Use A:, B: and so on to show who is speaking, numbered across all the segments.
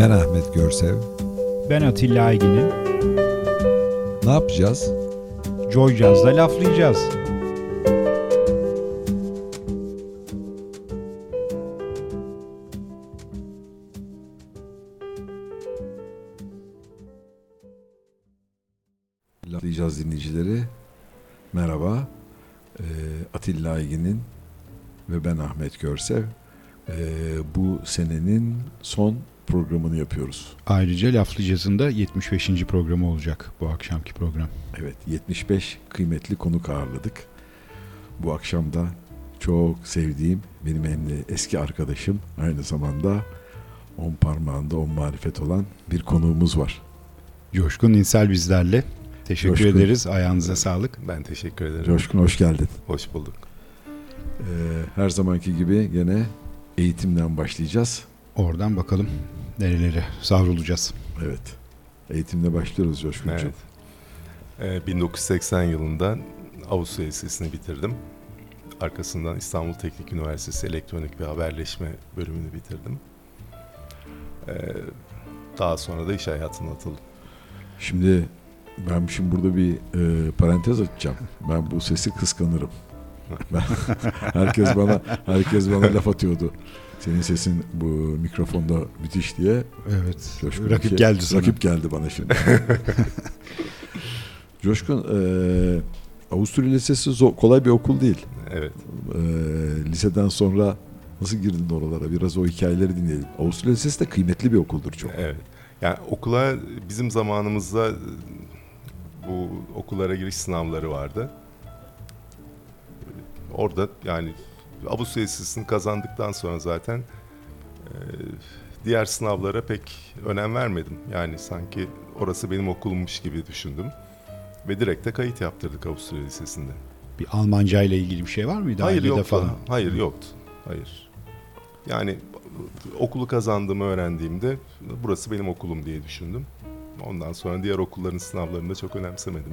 A: Ben Ahmet Görsev.
B: Ben Atilla Aygin'im.
A: Ne yapacağız?
B: Joy Jazz'da laflayacağız.
A: Laflayacağız dinleyicileri. Merhaba. Ee, Atilla Aygin'in ve ben Ahmet Görsev. Ee, bu senenin son programını yapıyoruz.
B: Ayrıca Laflayacağız'ın da 75. programı olacak bu akşamki program.
A: Evet 75 kıymetli konuk ağırladık. Bu akşam da çok sevdiğim benim hem de eski arkadaşım aynı zamanda on parmağında on marifet olan bir konuğumuz var.
B: Coşkun İnsel bizlerle. Teşekkür
A: Coşkun.
B: ederiz. Ayağınıza sağlık.
C: Ben teşekkür ederim.
A: Coşkun hoş geldin.
C: Hoş bulduk.
A: Ee, her zamanki gibi gene eğitimden başlayacağız.
B: Oradan bakalım nerelere savrulacağız.
A: Evet. Eğitimle başlıyoruz Coşkuncuğum.
C: Evet. Ee, 1980 yılında Avusturya Lisesi'ni bitirdim. Arkasından İstanbul Teknik Üniversitesi Elektronik ve Haberleşme bölümünü bitirdim. Ee, daha sonra da iş hayatına atıldım.
A: Şimdi ben şimdi burada bir e, parantez açacağım. Ben bu sesi kıskanırım. Ben, herkes bana herkes bana laf atıyordu. Senin sesin bu mikrofonda müthiş diye.
B: Evet.
A: Coşkun
B: Rakip
A: iki-
B: geldi sana.
A: Rakip geldi bana şimdi. Coşkun, e, Avusturya Lisesi zor- kolay bir okul değil.
C: Evet.
A: E, liseden sonra nasıl girdin oralara? Biraz o hikayeleri dinleyelim. Avusturya Lisesi de kıymetli bir okuldur çok.
C: Evet. Yani okula bizim zamanımızda bu okullara giriş sınavları vardı. Orada yani Avusturya Lisesi'ni kazandıktan sonra zaten e, diğer sınavlara pek önem vermedim. Yani sanki orası benim okulmuş gibi düşündüm. Ve direkt de kayıt yaptırdık Avusturya Lisesi'nde.
B: Bir Almanca ile ilgili bir şey var mıydı?
C: Hayır yoktu.
B: falan.
C: Hayır yoktu. Hayır. Yani okulu kazandığımı öğrendiğimde burası benim okulum diye düşündüm. Ondan sonra diğer okulların sınavlarını da çok önemsemedim.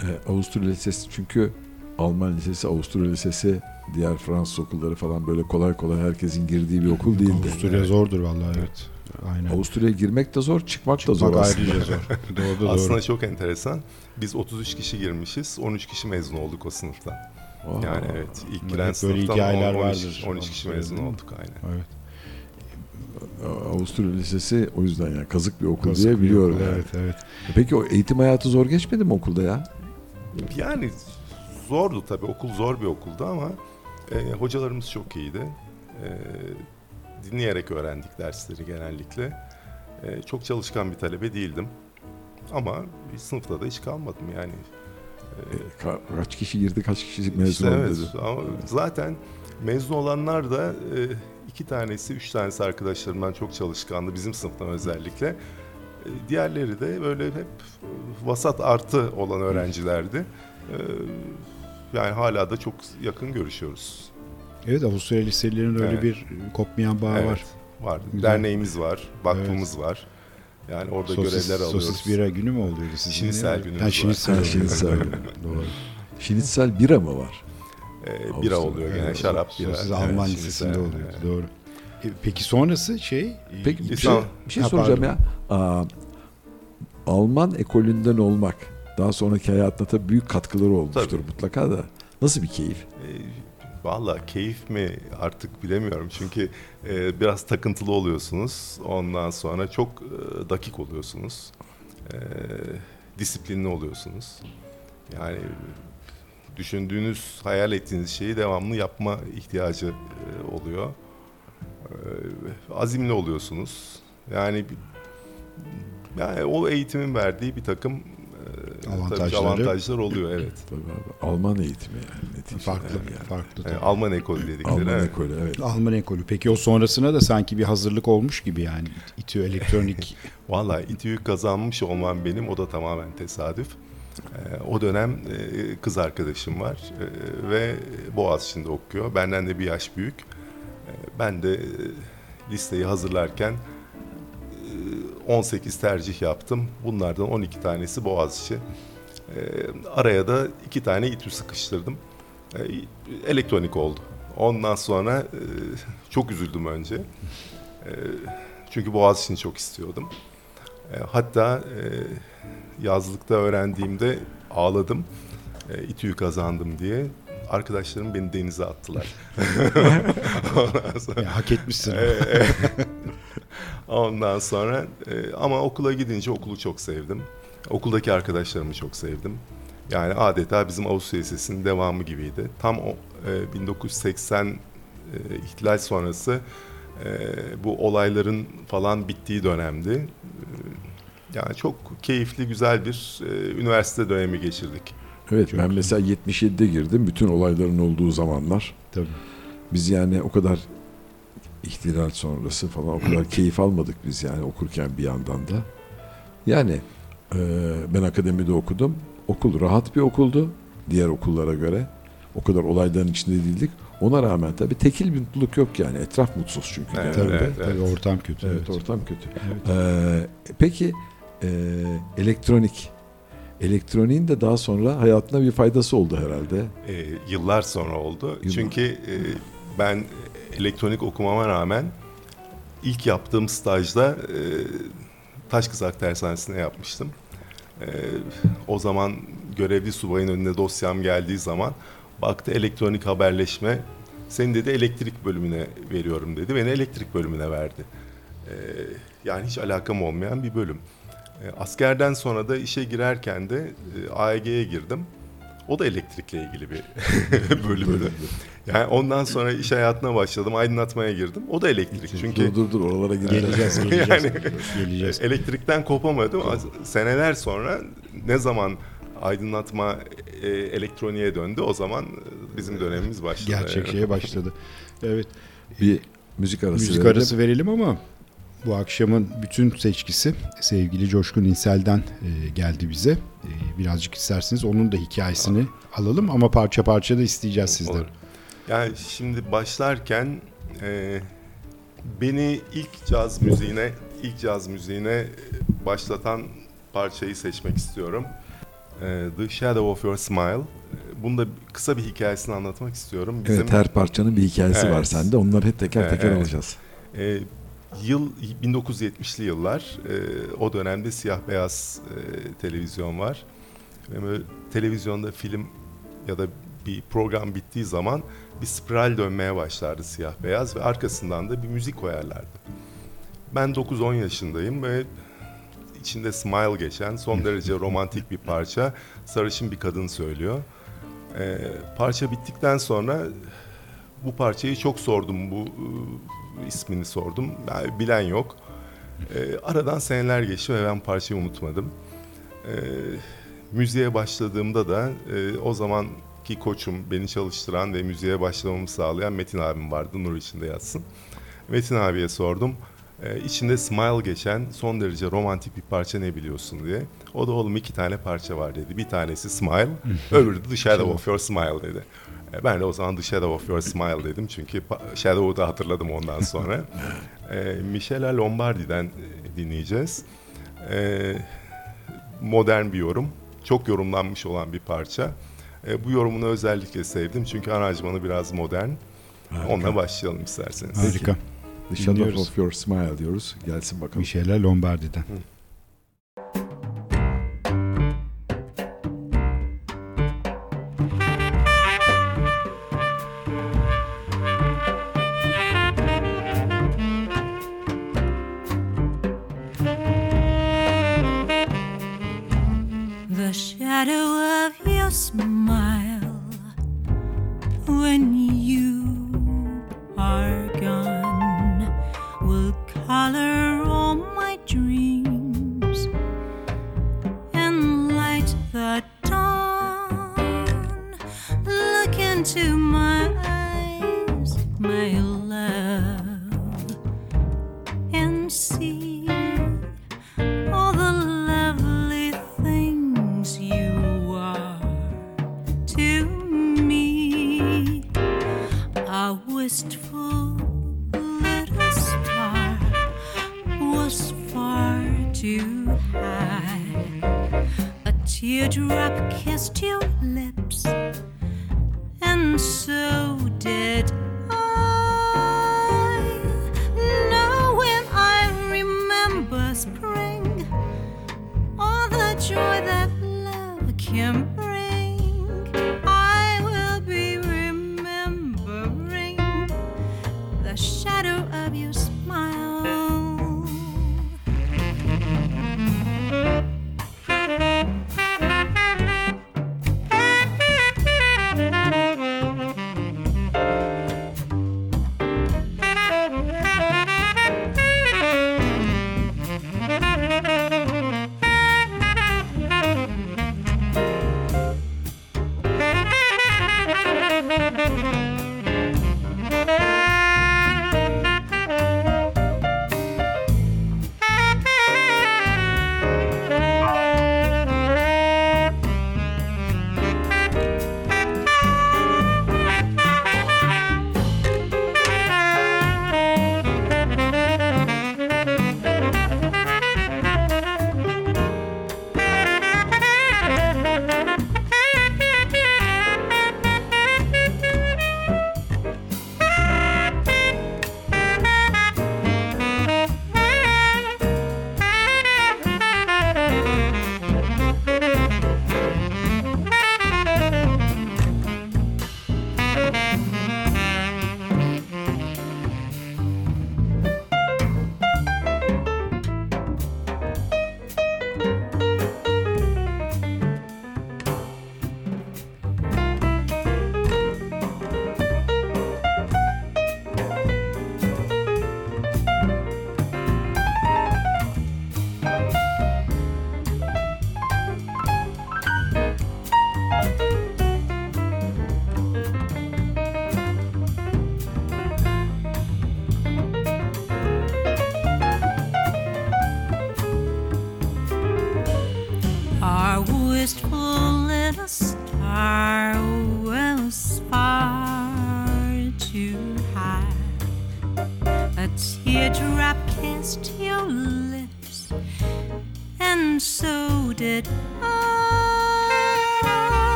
A: E, Avusturya Lisesi çünkü Alman Lisesi, Avusturya Lisesi, diğer Fransız okulları falan böyle kolay kolay herkesin girdiği bir okul değildi.
B: Avusturya zordur vallahi evet. Aynen.
A: Avusturya'ya girmek de zor, çıkmak da zor aslında.
B: ayrıca zor. doğru doğru.
C: Aslında çok enteresan. Biz 33 kişi girmişiz. 13 kişi mezun olduk o sınıftan.
A: Aa,
C: Yani evet ilk giren
B: böyle
C: sınıftan
B: hikayeler
C: 13,
B: vardır.
C: 13 kişi mezun olduk aynen.
B: Evet.
A: Avusturya Lisesi o yüzden yani kazık bir okul
B: Kazık
A: diye
B: bir
A: biliyorum.
B: okul,
A: yani.
B: Evet evet.
A: Peki o eğitim hayatı zor geçmedi mi okulda ya?
C: Yani zordu tabii. Okul zor bir okuldu ama e, hocalarımız çok iyiydi. E, dinleyerek öğrendik dersleri genellikle. E, çok çalışkan bir talebe değildim. Ama bir sınıfta da hiç kalmadım yani. E,
A: E, ka- kaç kişi girdi, kaç kişi mezun
C: işte
A: oldu
C: evet,
A: dedi.
C: ama zaten mezun olanlar da e, iki tanesi, üç tanesi arkadaşlarımdan çok çalışkandı bizim sınıftan özellikle. E, diğerleri de böyle hep e, vasat artı olan öğrencilerdi. E, yani hala da çok yakın görüşüyoruz.
B: Evet Avusturya liselilerin öyle
C: Evet.
B: bir kopmayan bağı
C: Evet,
B: var.
C: Var.
B: Güzel.
C: Derneğimiz var, vakfımız var. Yani orada
B: Sosis,
C: görevler alıyoruz.
B: sosis bira günü mü oluyordu sizin?
C: Şinisel günümüz
B: Ha, günü.
A: şinisel günü.
B: Doğru.
A: Şinitsel bira mı var?
C: E,
A: Avusturya,
C: bira oluyor gene,
A: evet.
C: şarap bira.
B: Sosis
C: Evet,
B: Alman
C: şinisel,
B: lisesinde oluyordu.
C: evet.
B: Doğru. E, Peki sonrası şey?
A: Peki bir şey, bir şey
B: Ha,
A: soracağım
B: pardon.
A: ya. Aa, Alman ekolünden olmak daha sonraki hayatına tabii büyük katkıları olmuştur
C: Tabii.
A: mutlaka da. Nasıl bir keyif?
C: E, Valla keyif mi artık bilemiyorum çünkü e, biraz takıntılı oluyorsunuz. Ondan sonra çok e, dakik oluyorsunuz. E, disiplinli oluyorsunuz. Yani düşündüğünüz, hayal ettiğiniz şeyi devamlı yapma ihtiyacı e, oluyor. E, azimli oluyorsunuz. Yani yani o eğitimin verdiği bir takım
B: Avantajları.
C: avantajlar oluyor evet.
A: Tabii abi, Alman eğitimi yani neticede.
B: Farklı,
A: yani.
B: farklı.
C: E,
B: tabii.
C: Alman ekolü dedikleri.
A: Alman
C: evet.
A: ekolü evet.
B: Alman ekolü. Peki o sonrasına da sanki bir hazırlık olmuş gibi yani. İTÜ elektronik.
C: Valla İTÜ'yü kazanmış olmam benim o da tamamen tesadüf. Ee, o dönem e, kız arkadaşım var e, ve Boğaziçi'nde okuyor. Benden de bir yaş büyük. E, ben de listeyi hazırlarken 18 tercih yaptım. Bunlardan 12 tanesi Boğaziçi. E, araya da iki tane İTÜ sıkıştırdım. E, elektronik oldu. Ondan sonra e, çok üzüldüm önce. E, Çünkü Boğaziçi'ni çok istiyordum. E, hatta e, yazlıkta öğrendiğimde ağladım. E, İTÜ'yü kazandım diye. Arkadaşlarım beni denize attılar.
B: Ondan sonra, ya, hak etmişsin.
C: Ondan sonra e, ama okula gidince okulu çok sevdim. Okuldaki arkadaşlarımı çok sevdim. Yani adeta bizim Avusturya Lisesi'nin devamı gibiydi. Tam o e, 1980 e, ihtilal sonrası e, bu olayların falan bittiği dönemdi. E, yani çok keyifli, güzel bir e, üniversite dönemi geçirdik.
A: Evet
C: çok
A: ben mesela 77'de girdim. Bütün olayların olduğu zamanlar.
B: Tabii.
A: Biz yani o kadar ihtilal sonrası falan o kadar keyif almadık biz yani okurken bir yandan da. Yani e, ben akademide okudum. Okul rahat bir okuldu diğer okullara göre. O kadar olayların içinde değildik. Ona rağmen tabii tekil bir mutluluk yok yani. Etraf mutsuz çünkü.
B: Evet, tabii, evet, tabii ortam kötü.
A: Evet, evet. ortam kötü. Evet. Ee, peki e, elektronik elektroniğin de daha sonra hayatına bir faydası oldu herhalde.
C: E, yıllar sonra oldu. Yıllar. Çünkü e, ben elektronik okumama rağmen ilk yaptığım stajda e, Taş Kızak Tersanesi'ne yapmıştım. E, o zaman görevli subayın önüne dosyam geldiği zaman baktı elektronik haberleşme seni dedi elektrik bölümüne veriyorum dedi. Beni elektrik bölümüne verdi. E, yani hiç alakam olmayan bir bölüm. E, askerden sonra da işe girerken de e, AEG'ye girdim. O da elektrikle ilgili bir bölümdü. Yani ondan sonra iş hayatına başladım. Aydınlatmaya girdim. O da elektrik. Çünkü
A: dur dur dur oralara
B: geleceğiz. Geleceğiz. yani, geleceğiz.
C: Elektrikten kopamadım. Seneler sonra ne zaman aydınlatma e, elektroniğe döndü o zaman e, bizim dönemimiz başladı.
B: Gerçek şeye başladı. Evet.
A: Bir müzik arası
B: müzik verelim. arası verelim ama bu akşamın bütün seçkisi sevgili Coşkun İnsel'den e, geldi bize. E, birazcık isterseniz onun da hikayesini Aa. alalım ama parça parça da isteyeceğiz sizden.
C: Yani şimdi başlarken e, beni ilk caz müziğine ilk caz müziğine başlatan parçayı seçmek istiyorum. The Shadow of Your Smile. Bunda kısa bir hikayesini anlatmak istiyorum.
A: Bizim, evet her parçanın bir hikayesi evet. var sende. Onları hep teker teker evet. alacağız.
C: Yıl 1970'li yıllar. E, o dönemde siyah beyaz e, televizyon var. Ve televizyonda film ya da bir program bittiği zaman bir spiral dönmeye başlardı siyah beyaz ve arkasından da bir müzik koyarlardı. Ben 9-10 yaşındayım ve içinde smile geçen son derece romantik bir parça sarışın bir kadın söylüyor. Ee, parça bittikten sonra bu parçayı çok sordum bu ismini sordum. Yani bilen yok. E, aradan seneler geçti ve ben parçayı unutmadım. E, müziğe başladığımda da e, o zamanki koçum, beni çalıştıran ve müziğe başlamamı sağlayan Metin abim vardı. Nur içinde yatsın. Metin abiye sordum. E, içinde Smile geçen son derece romantik bir parça ne biliyorsun diye. O da oğlum iki tane parça var dedi. Bir tanesi Smile, öbürü de Shadow of Your Smile dedi. E, ben de o zaman The Shadow of Your Smile dedim çünkü Shadow'u da hatırladım ondan sonra. e, Michela Lombardi'den e, dinleyeceğiz. E, modern bir yorum. Çok yorumlanmış olan bir parça. E, bu yorumunu özellikle sevdim çünkü aranjmanı biraz modern. Harika. Onunla başlayalım isterseniz.
B: Harika.
A: The Shadow of Your Smile diyoruz. Gelsin bakalım.
B: Michela Lombardi'den. Hı.
D: did.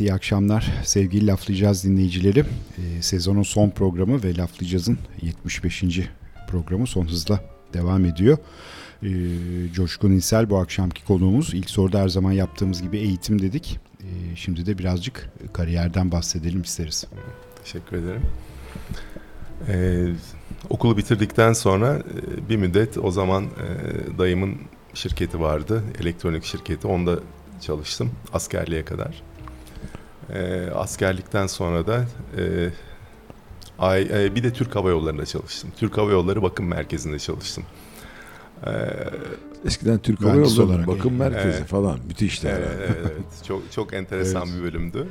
B: Evet iyi akşamlar sevgili Laflayacağız dinleyicileri. Ee, sezonun son programı ve Laflayacağız'ın 75. programı son hızla devam ediyor. Ee, Coşkun İnsel bu akşamki konuğumuz. İlk soruda her zaman yaptığımız gibi eğitim dedik. Ee, şimdi de birazcık kariyerden bahsedelim isteriz.
C: Teşekkür ederim. Ee, okulu bitirdikten sonra e, bir müddet o zaman e, dayımın şirketi vardı. Elektronik şirketi. Onda çalıştım askerliğe kadar. E, askerlikten sonra da e, ay, e, bir de Türk Hava Yolları'nda çalıştım. Türk Hava Yolları Bakım Merkezi'nde çalıştım. E,
A: Eskiden Türk Hava Yolları
B: olarak.
A: bakım merkezi
C: Evet.
A: falan müthişti.
C: evet, evet, evet. Çok çok enteresan
B: Evet.
C: bir bölümdü.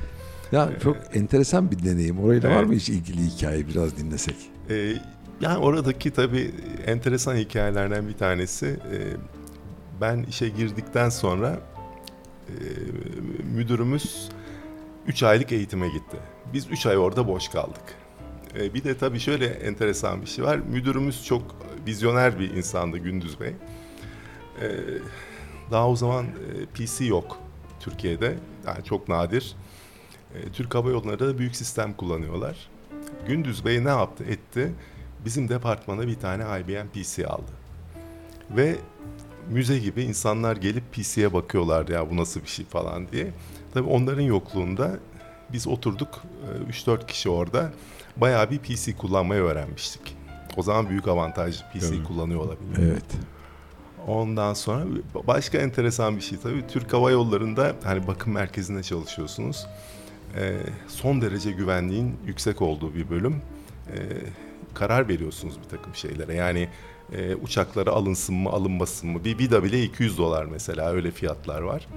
A: Ya çok enteresan bir deneyim. Orayla var
C: Evet.
A: mı hiç ilgili hikaye biraz dinlesek?
C: Ee, yani oradaki tabii enteresan hikayelerden bir tanesi e, ben işe girdikten sonra e, müdürümüz 3 aylık eğitime gitti. Biz 3 ay orada boş kaldık. E, bir de tabii şöyle enteresan bir şey var. Müdürümüz çok vizyoner bir insandı Gündüz Bey. E, daha o zaman e, PC yok Türkiye'de. Yani çok nadir. E, Türk Hava Yolları da büyük sistem kullanıyorlar. Gündüz Bey ne yaptı etti? Bizim departmana bir tane IBM PC aldı. Ve müze gibi insanlar gelip PC'ye bakıyorlardı ya bu nasıl bir şey falan diye. Tabii onların yokluğunda biz oturduk e, 3-4 kişi orada bayağı bir PC kullanmayı öğrenmiştik. O zaman büyük avantaj PC
B: Tabii.
C: kullanıyor olabilir.
A: Evet.
C: Ondan sonra başka enteresan bir şey tabii Türk Hava Yolları'nda hani bakım merkezinde çalışıyorsunuz. Ee, son derece güvenliğin yüksek olduğu bir bölüm. Ee, karar veriyorsunuz bir takım şeylere. Yani e, uçaklara alınsın mı alınmasın mı? Bir vida bile 200 dolar mesela öyle fiyatlar var.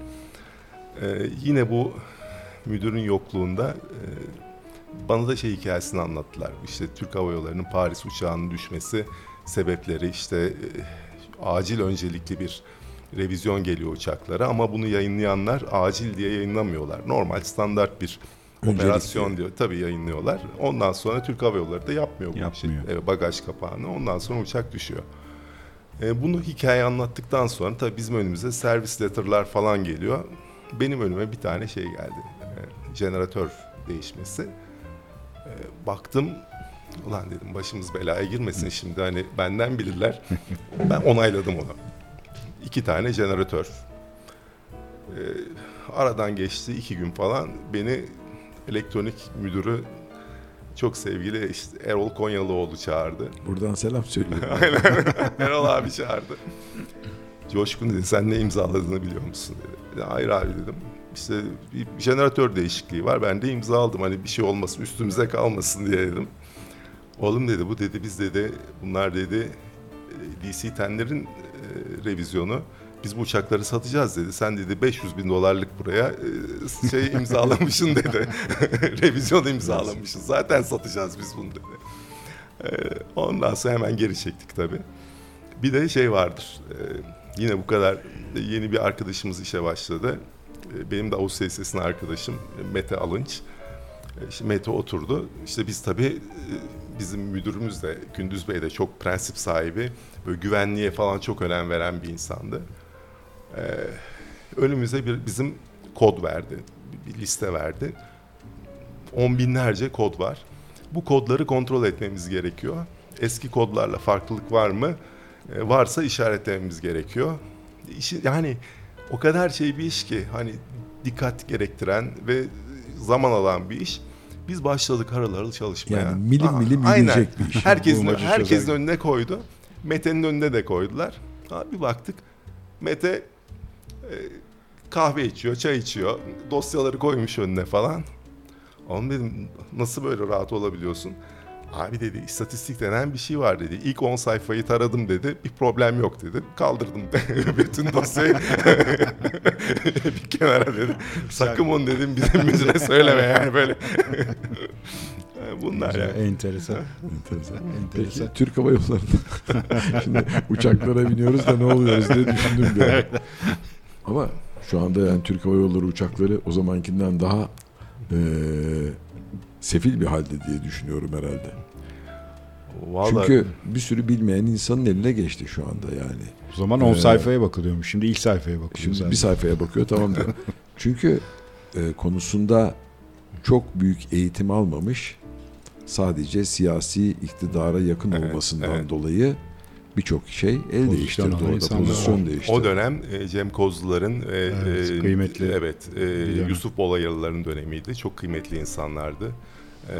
C: Ee, yine bu müdürün yokluğunda e, bana da şey hikayesini anlattılar. İşte Türk Hava Yolları'nın Paris uçağının düşmesi sebepleri işte e, acil öncelikli bir revizyon geliyor uçaklara ama bunu yayınlayanlar acil diye yayınlamıyorlar. Normal standart bir
A: Öncelikli.
C: operasyon diyor. Tabii yayınlıyorlar. Ondan sonra Türk Hava Yolları da yapmıyor bu
B: Yapmıyor.
C: Evet, bagaj kapağını. Ondan sonra uçak düşüyor. E, bunu hikaye anlattıktan sonra tabii bizim önümüze servis letter'lar falan geliyor. Benim önüme bir tane şey geldi. E, jeneratör değişmesi. E, baktım ulan dedim başımız belaya girmesin şimdi hani benden bilirler. ben onayladım onu. İki tane jeneratör. E, aradan geçti iki gün falan beni elektronik müdürü çok sevgili işte Erol Konyalıoğlu çağırdı.
A: Buradan selam söylüyorum.
C: Erol abi çağırdı. Coşkun dedi sen ne imzaladığını biliyor musun dedi. Hayır abi dedim. İşte bir jeneratör değişikliği var. Ben de imza aldım hani bir şey olmasın üstümüze kalmasın diye dedim. Oğlum dedi bu dedi biz dedi bunlar dedi e, DC tenlerin e, revizyonu. Biz bu uçakları satacağız dedi. Sen dedi 500 bin dolarlık buraya e, şey imzalamışsın dedi. Revizyon imzalamışsın. Zaten satacağız biz bunu dedi. E, ondan sonra hemen geri çektik tabii. Bir de şey vardır. e, yine bu kadar yeni bir arkadaşımız işe başladı. E, benim de Ağustos Sesi'nin arkadaşım e, Mete Alınç. E, işte Mete oturdu. İşte biz tabii e, bizim müdürümüz de Gündüz Bey de çok prensip sahibi. Böyle güvenliğe falan çok önem veren bir insandı. E, önümüze bir bizim kod verdi. Bir liste verdi. On binlerce kod var. Bu kodları kontrol etmemiz gerekiyor. Eski kodlarla farklılık var mı? E, varsa işaretlememiz gerekiyor. İşi, yani o kadar şey bir iş ki hani dikkat gerektiren ve zaman alan bir iş. Biz başladık harıl harıl çalışmaya.
A: Yani milim
C: Aa,
A: milim yürüyecek bir iş.
C: Herkesin, herkesin
B: çözer.
C: önüne koydu. Mete'nin önüne de koydular. Ha, bir baktık. Mete e, kahve içiyor, çay içiyor. Dosyaları koymuş önüne falan. Oğlum dedim nasıl böyle rahat olabiliyorsun? Abi dedi istatistik denen bir şey var dedi. İlk 10 sayfayı taradım dedi. Bir problem yok dedi. Kaldırdım bütün dosyayı bir kenara dedi. Sakın onu dedim bizim müdüre söyleme yani böyle. Bunlar yani.
B: Enteresan.
A: Enteresan.
B: Enteresan.
A: Peki Türk Hava Yolları'nda şimdi uçaklara biniyoruz da ne oluyoruz diye düşündüm bir an. Ama şu anda yani Türk Hava Yolları uçakları o zamankinden daha eee, sefil bir halde diye düşünüyorum herhalde.
C: Vallahi
A: Çünkü bir sürü bilmeyen insanın eline geçti şu anda yani.
B: O zaman 10
A: Ee,
B: sayfaya bakılıyormuş. Şimdi ilk sayfaya bakılıyor.
A: Şimdi
B: zaten.
A: bir sayfaya bakıyor tamam diyor. Çünkü e, konusunda çok büyük eğitim almamış, sadece siyasi iktidara yakın
C: Evet,
A: olmasından
C: evet.
A: dolayı birçok şey el
B: Pozisyon
A: değiştirdi orada,
B: insanlar
A: pozisyon değiştirdi.
C: O dönem e, Cem Kozluların ve
B: Evet,
C: e,
B: kıymetli
C: evet e. Yusuf Bolayalıların dönemiydi. Çok kıymetli insanlardı. E,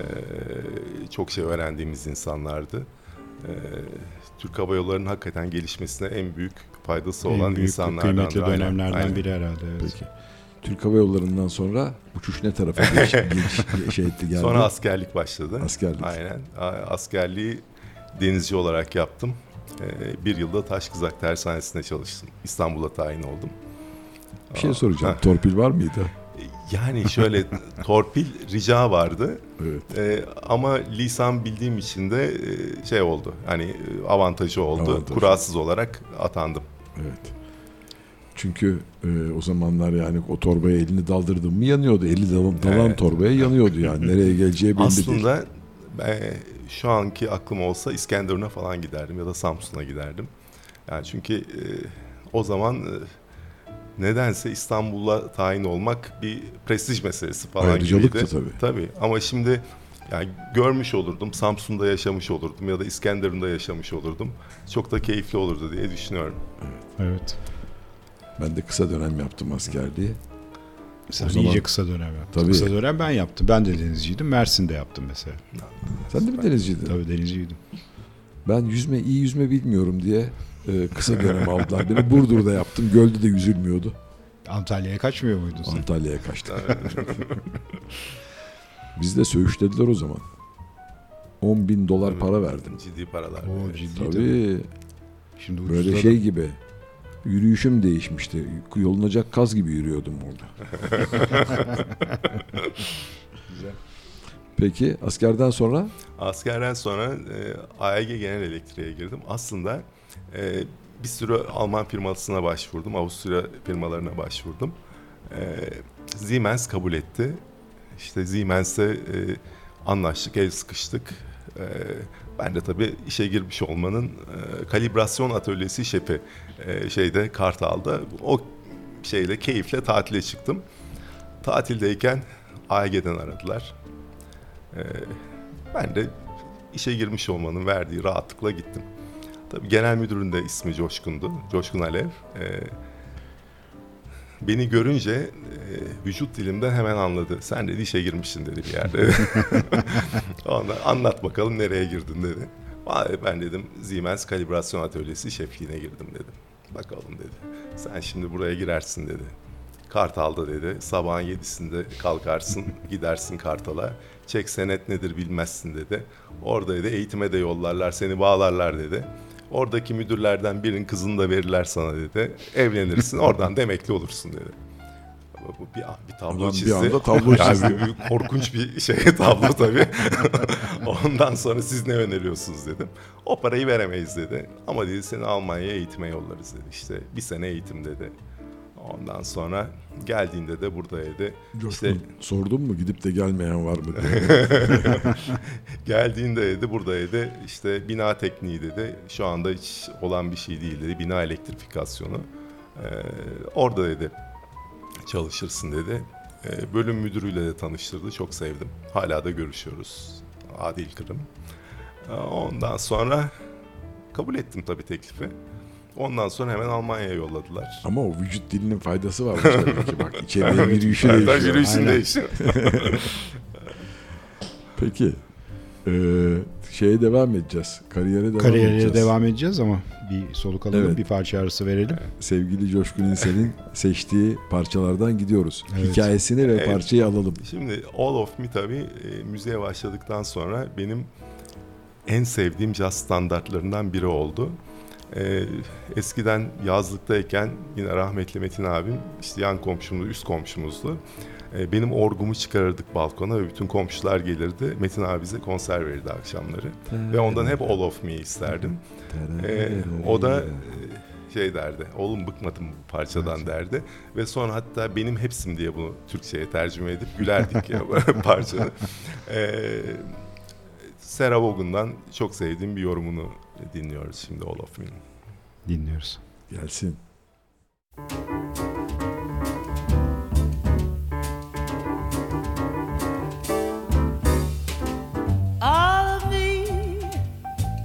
C: çok şey öğrendiğimiz insanlardı. E, Türk Hava Yolları'nın hakikaten gelişmesine en büyük faydası
B: En
C: olan
B: büyük,
C: insanlardan.
B: kıymetli
C: Aynen,
B: dönemlerden
C: aynen.
B: biri herhalde. Evet.
A: Peki. Türk Hava Yolları'ndan sonra uçuş ne tarafa geç, geç, şey etti geldi?
C: Sonra askerlik başladı.
A: Askerlik.
C: Aynen. Askerliği denizci olarak yaptım. E, bir yılda Taş Kızak Tersanesi'nde çalıştım. İstanbul'a tayin oldum.
A: Bir şey soracağım.
C: Ha.
A: Torpil var mıydı?
C: Yani şöyle torpil rica vardı.
A: Evet.
C: Ee, ama lisan bildiğim için de e, şey oldu. Hani e, avantajı oldu.
A: Avantajı.
C: Kurasız olarak atandım.
A: Evet. Çünkü e, o zamanlar yani o torbaya elini daldırdın mı yanıyordu. Eli dalan, dalan
C: Evet.
A: torbaya yanıyordu yani. Nereye geleceği belli değil.
C: Aslında ben, şu anki aklım olsa İskenderun'a falan giderdim ya da Samsun'a giderdim. Yani çünkü e, o zaman e, nedense İstanbul'a tayin olmak bir prestij meselesi falan
A: Ayrıcalıktı
C: gibiydi.
A: tabii.
C: Tabii ama şimdi yani görmüş olurdum, Samsun'da yaşamış olurdum ya da İskenderun'da yaşamış olurdum. Çok da keyifli olurdu diye düşünüyorum.
B: Evet.
A: Ben de kısa dönem yaptım askerliği.
B: Sen
A: O zaman-
B: iyice kısa dönem yaptın.
A: Tabii.
B: Kısa dönem ben yaptım. Ben de denizciydim. Mersin'de yaptım mesela.
A: Sen de mi denizciydin?
B: Tabii denizciydim.
A: Ben yüzme iyi yüzme bilmiyorum diye e, kısa dönem aldılar. Beni Burdur'da yaptım. Gölde de yüzülmüyordu.
B: Antalya'ya kaçmıyor muydun sen?
A: Antalya'ya kaçtım. Biz de söğüşlediler o zaman. 10 bin dolar para verdim.
C: Ciddi paralar.
B: Oo,
C: Evet.
B: ciddi tabii.
A: Tabii
B: Şimdi
A: böyle şey gibi. Yürüyüşüm değişmişti. Yolunacak kaz gibi yürüyordum orada. Peki askerden sonra
C: Askerden sonra e, AEG Genel Elektriğe girdim. Aslında e, bir sürü Alman firmasına başvurdum. Avusturya firmalarına başvurdum. E, Siemens kabul etti. İşte Siemens'e e, anlaştık, el sıkıştık. E, ben de tabii işe girmiş olmanın e, kalibrasyon atölyesi şefi e, şeyde Kartal'da. O şeyle keyifle tatile çıktım. Tatildeyken AEG'den aradılar. E, ben de işe girmiş olmanın verdiği rahatlıkla gittim. Tabii genel müdürün de ismi Coşkun'du. Coşkun Alev. Ee, beni görünce e, vücut dilimden hemen anladı. Sen dedi işe girmişsin dedi bir yerde. Ondan anlat bakalım nereye girdin dedi. Ben dedim Siemens Kalibrasyon Atölyesi şefliğine girdim dedim. Bakalım dedi. Sen şimdi buraya girersin dedi. Kartal'da dedi. Sabahın yedisinde kalkarsın, gidersin Kartal'a. Çek senet nedir bilmezsin dedi. Orada dedi eğitime de yollarlar, seni bağlarlar dedi. Oradaki müdürlerden birinin kızını da verirler sana dedi. Evlenirsin, oradan da emekli olursun dedi. bu bir, bir tablo
A: Adam bir
C: çizdi.
A: anda tablo
C: Yani
A: çizdi.
C: bir korkunç bir şey tablo tabii. Ondan sonra siz ne öneriyorsunuz dedim. O parayı veremeyiz dedi. Ama dedi seni Almanya'ya eğitime yollarız dedi. İşte bir sene eğitim dedi. Ondan sonra geldiğinde de buradaydı.
A: Coşkun
C: İşte
A: sordun mu gidip de gelmeyen var mı diye.
C: geldiğinde dedi buradaydı. İşte bina tekniği dedi. Şu anda hiç olan bir şey değil dedi. Bina elektrifikasyonu. Ee, orada dedi çalışırsın dedi. Ee, bölüm müdürüyle de tanıştırdı. Çok sevdim. Hala da görüşüyoruz. Adil Kırım. Ee, ondan sonra kabul ettim tabii teklifi. Ondan sonra hemen Almanya'ya yolladılar.
A: Ama o vücut dilinin faydası var. tabii ki. Bak içeriye yürüyüşü
C: Ben
A: değişiyor.
C: yürüyüşün değişiyor.
A: Peki. Ee, şeye devam edeceğiz. Kariyere devam
B: Kariyere
A: edeceğiz.
B: devam edeceğiz ama bir soluk alalım,
A: Evet.
B: bir parça arası verelim.
A: Sevgili Coşkun İnsel'in seçtiği parçalardan gidiyoruz.
B: Evet.
A: Hikayesini ve
C: Evet.
A: parçayı alalım.
C: Şimdi All of Me tabii e, müziğe başladıktan sonra benim en sevdiğim caz standartlarından biri oldu. E, eskiden yazlıktayken yine rahmetli Metin abim işte yan komşumdu, üst komşumuzdu. E, benim orgumu çıkarırdık balkona ve bütün komşular gelirdi. Metin abi bize konser verirdi akşamları. Ve ondan hep All of Me isterdim. E, o da e, şey derdi, oğlum bıkmadım bu parçadan derdi. Ve sonra hatta benim hepsim diye bunu Türkçe'ye tercüme edip gülerdik ya parçanı. Ee, Sarah Vaughan'dan çok sevdiğim bir yorumunu dinliyoruz şimdi All of Me'nin.
B: Dinliyoruz.
A: Gelsin.
E: all of me.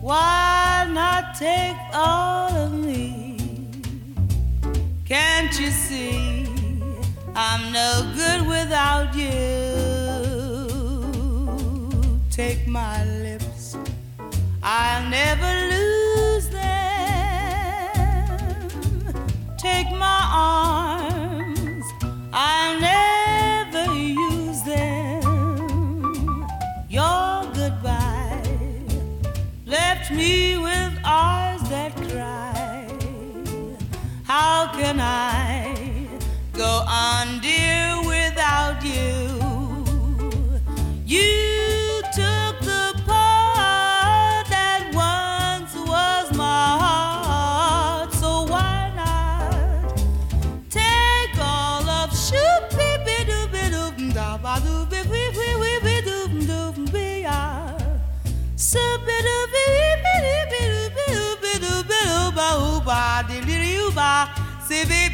E: Why not take all of me? Can't you see I'm no good without you? Take my lips, I'll never lose them. Take my arms, I'll never use them. Your goodbye left me with eyes that cry. How can I go on, dear, without you? You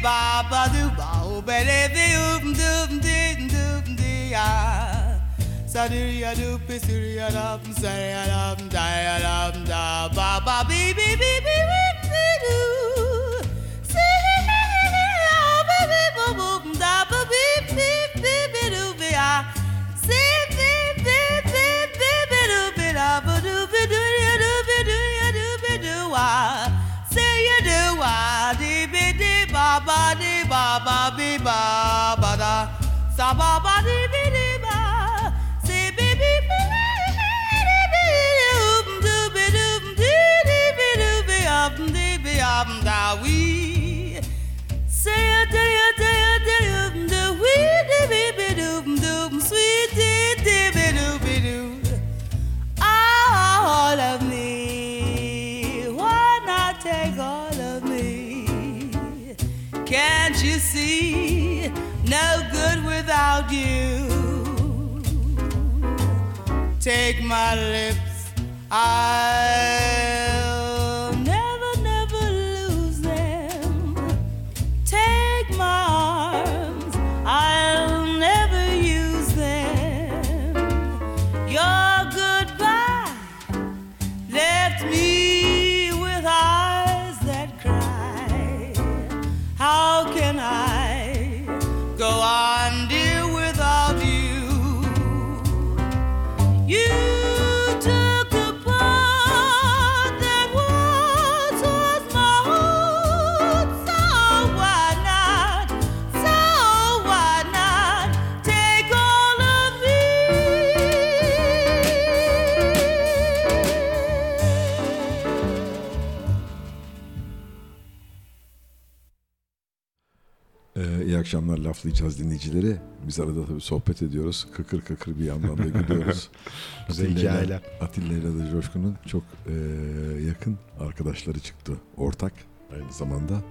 E: ba ba do ba oh ba de oop doop dee doop dee ah Sadiriya do pisiriya dum sariya dum dia dum da ba ba bee bee bee bee bee bee do Siriya ba bee bo boop da ba bee bee bee bee do bee ah Siriya bee bee bee bee bee do bee da ba do bee ba ba bi ba ba da. Sa ba ba di bi di ba. Si bi bi bi di di bi doom doo bi doom dee dee bi doo bi up dee bi up da wee. Say a day a day a day um the wee dee bi bi doom doom sweet dee dee bi doo bi doo. All of me, why not take all of me? Can't you see? No good without you. Take my lips, I'll
A: akşamlar laflayacağız dinleyicileri. Biz arada tabii sohbet ediyoruz. Kıkır kıkır bir yandan da gülüyoruz.
B: Güzel hikayeler.
A: Atilla ile de Coşkun'un çok e, yakın arkadaşları çıktı. Ortak aynı zamanda.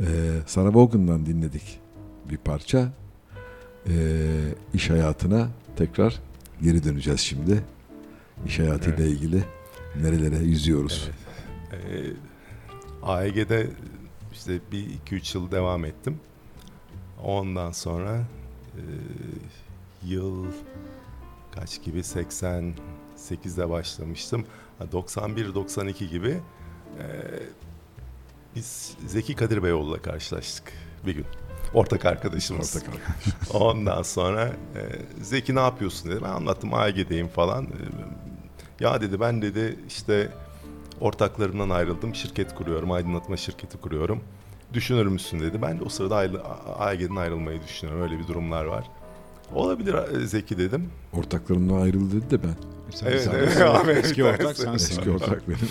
A: E, Sarah Vaughan'dan dinledik bir parça. E, iş hayatına tekrar geri döneceğiz şimdi. İş hayatıyla
C: Evet.
A: ilgili nerelere yüzüyoruz.
C: Evet. Ee, AEG'de işte bir iki üç yıl devam ettim. Ondan sonra e, yıl kaç gibi 88'de başlamıştım. Ha, 91-92 gibi e, biz Zeki Kadir Beyoğlu'la karşılaştık bir gün. Ortak arkadaşımız.
A: Ortak arkadaş.
C: Ondan sonra e, Zeki ne yapıyorsun dedi. Ben anlattım AEG'deyim falan. E, ya dedi ben dedi işte ortaklarımdan ayrıldım. Şirket kuruyorum. Aydınlatma şirketi kuruyorum. Düşünür müsün dedi. Ben de o sırada ayrı- AEG'den ayrılmayı düşünüyorum. Öyle bir durumlar var. Olabilir Zeki dedim.
A: Ortaklarımdan ayrıldı dedi de ben.
B: Sen-
C: Evet,
B: sen-
C: evet.
B: sen-
C: Ahmet
B: eski ortak sensin.
A: Eski ortak benim.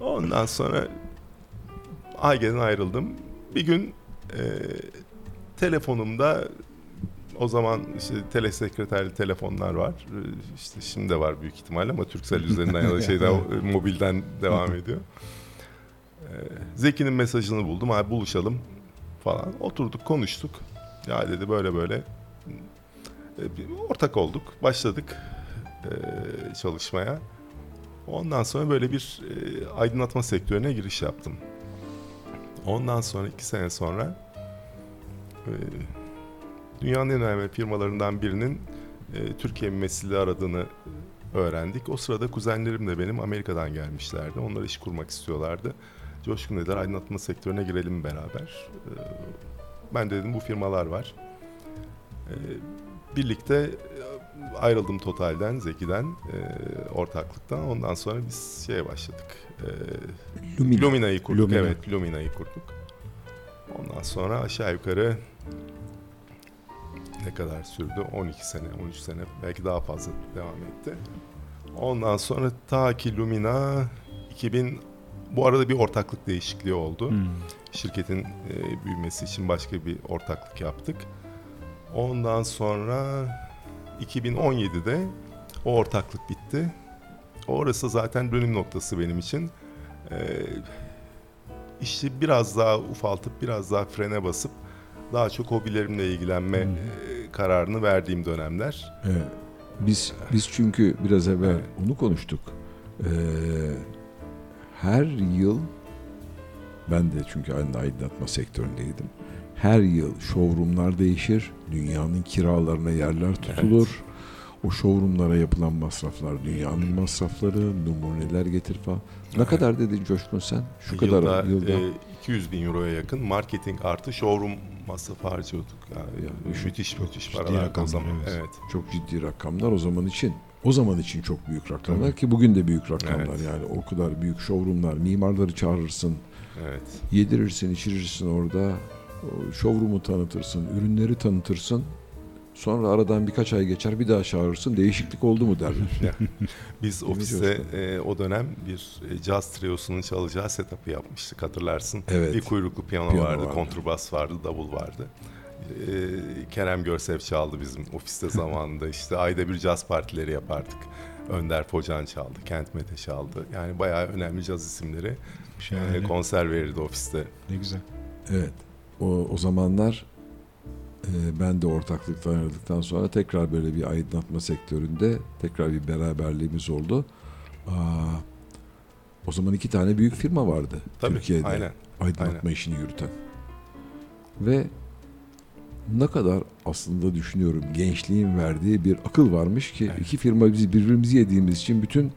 C: Ondan sonra AEG'den ayrıldım. Bir gün e, telefonumda o zaman işte telesekreterli telefonlar var. E, İşte şimdi de var büyük ihtimalle ama Turkcell üzerinden ya da şeyden mobilden devam ediyor. E, Zeki'nin mesajını buldum. Abi buluşalım falan. Oturduk konuştuk. Ya dedi böyle böyle. E, bir ortak olduk. Başladık e, çalışmaya. Ondan sonra böyle bir e, aydınlatma sektörüne giriş yaptım. Ondan sonra iki sene sonra e, dünyanın en önemli firmalarından birinin e, Türkiye mümessili aradığını öğrendik. O sırada kuzenlerim de benim Amerika'dan gelmişlerdi. Onlar iş kurmak istiyorlardı. Coşkun dediler aydınlatma sektörüne girelim beraber. E, ben de dedim bu firmalar var. E, birlikte ayrıldım Total'den, Zeki'den, e, ortaklıktan. Ondan sonra biz şeye başladık. E,
A: Lumina.
C: Lumina'yı kurduk.
B: Lumina.
C: Evet, Lumina'yı kurduk. Ondan sonra aşağı yukarı ne kadar sürdü? 12 sene, 13 sene belki daha fazla devam etti. Ondan sonra ta ki Lumina 2000 bu arada bir ortaklık değişikliği oldu.
B: Hmm.
C: Şirketin e, büyümesi için başka bir ortaklık yaptık. Ondan sonra 2017'de o ortaklık bitti. Orası zaten dönüm noktası benim için. Ee, işi biraz daha ufaltıp biraz daha frene basıp daha çok hobilerimle ilgilenme
B: Hmm.
C: e, kararını verdiğim dönemler.
A: Evet. Biz biz çünkü biraz evvel
C: Evet.
A: onu konuştuk. Ee, her yıl ben de çünkü aynı aydınlatma sektöründeydim. Her yıl showroomlar değişir. Dünyanın kiralarına yerler tutulur. O showroomlara yapılan masraflar dünyanın masrafları, numuneler getir falan. Ne
C: Evet.
A: kadar dedin Coşkun sen? Şu kadar
C: yılda,
A: yılda.
C: e, 200 bin euroya yakın marketing artı showroom masrafı harcıyorduk. Yani,
A: Ya,
C: müthiş müthiş paralar
B: evet.
C: evet.
A: çok ciddi rakamlar o zaman için. O zaman için çok büyük rakamlar ki bugün de büyük rakamlar
C: Evet.
A: yani o kadar büyük showroomlar, mimarları çağırırsın,
C: Evet.
A: yedirirsin, içirirsin orada, showroom'u tanıtırsın, ürünleri tanıtırsın. Sonra aradan birkaç ay geçer bir daha çağırırsın değişiklik oldu mu derler.
C: Biz ofiste e, o dönem bir e, caz triosunun çalacağı setup'ı yapmıştık hatırlarsın.
A: Evet.
C: Bir kuyruklu piyano,
A: Piyano
C: vardı,
A: vardı.
C: kontrbas vardı, davul vardı. E, Kerem Görsev çaldı bizim ofiste zamanında. İşte ayda bir caz partileri yapardık. Önder Focan çaldı, Kent Mete çaldı. Yani bayağı önemli caz isimleri e,
B: Şahane.
C: konser verirdi ofiste.
B: Ne güzel.
A: Evet. O, o zamanlar e, ben de ortaklıktan ayrıldıktan sonra tekrar böyle bir aydınlatma sektöründe tekrar bir beraberliğimiz oldu. Aa, o zaman iki tane büyük firma vardı
C: Tabii,
A: Türkiye'de
C: aynen.
A: aydınlatma
C: aynen.
A: işini yürüten. Ve ne kadar aslında düşünüyorum gençliğin verdiği bir akıl varmış ki
C: Evet.
A: iki firma biz birbirimizi yediğimiz için bütün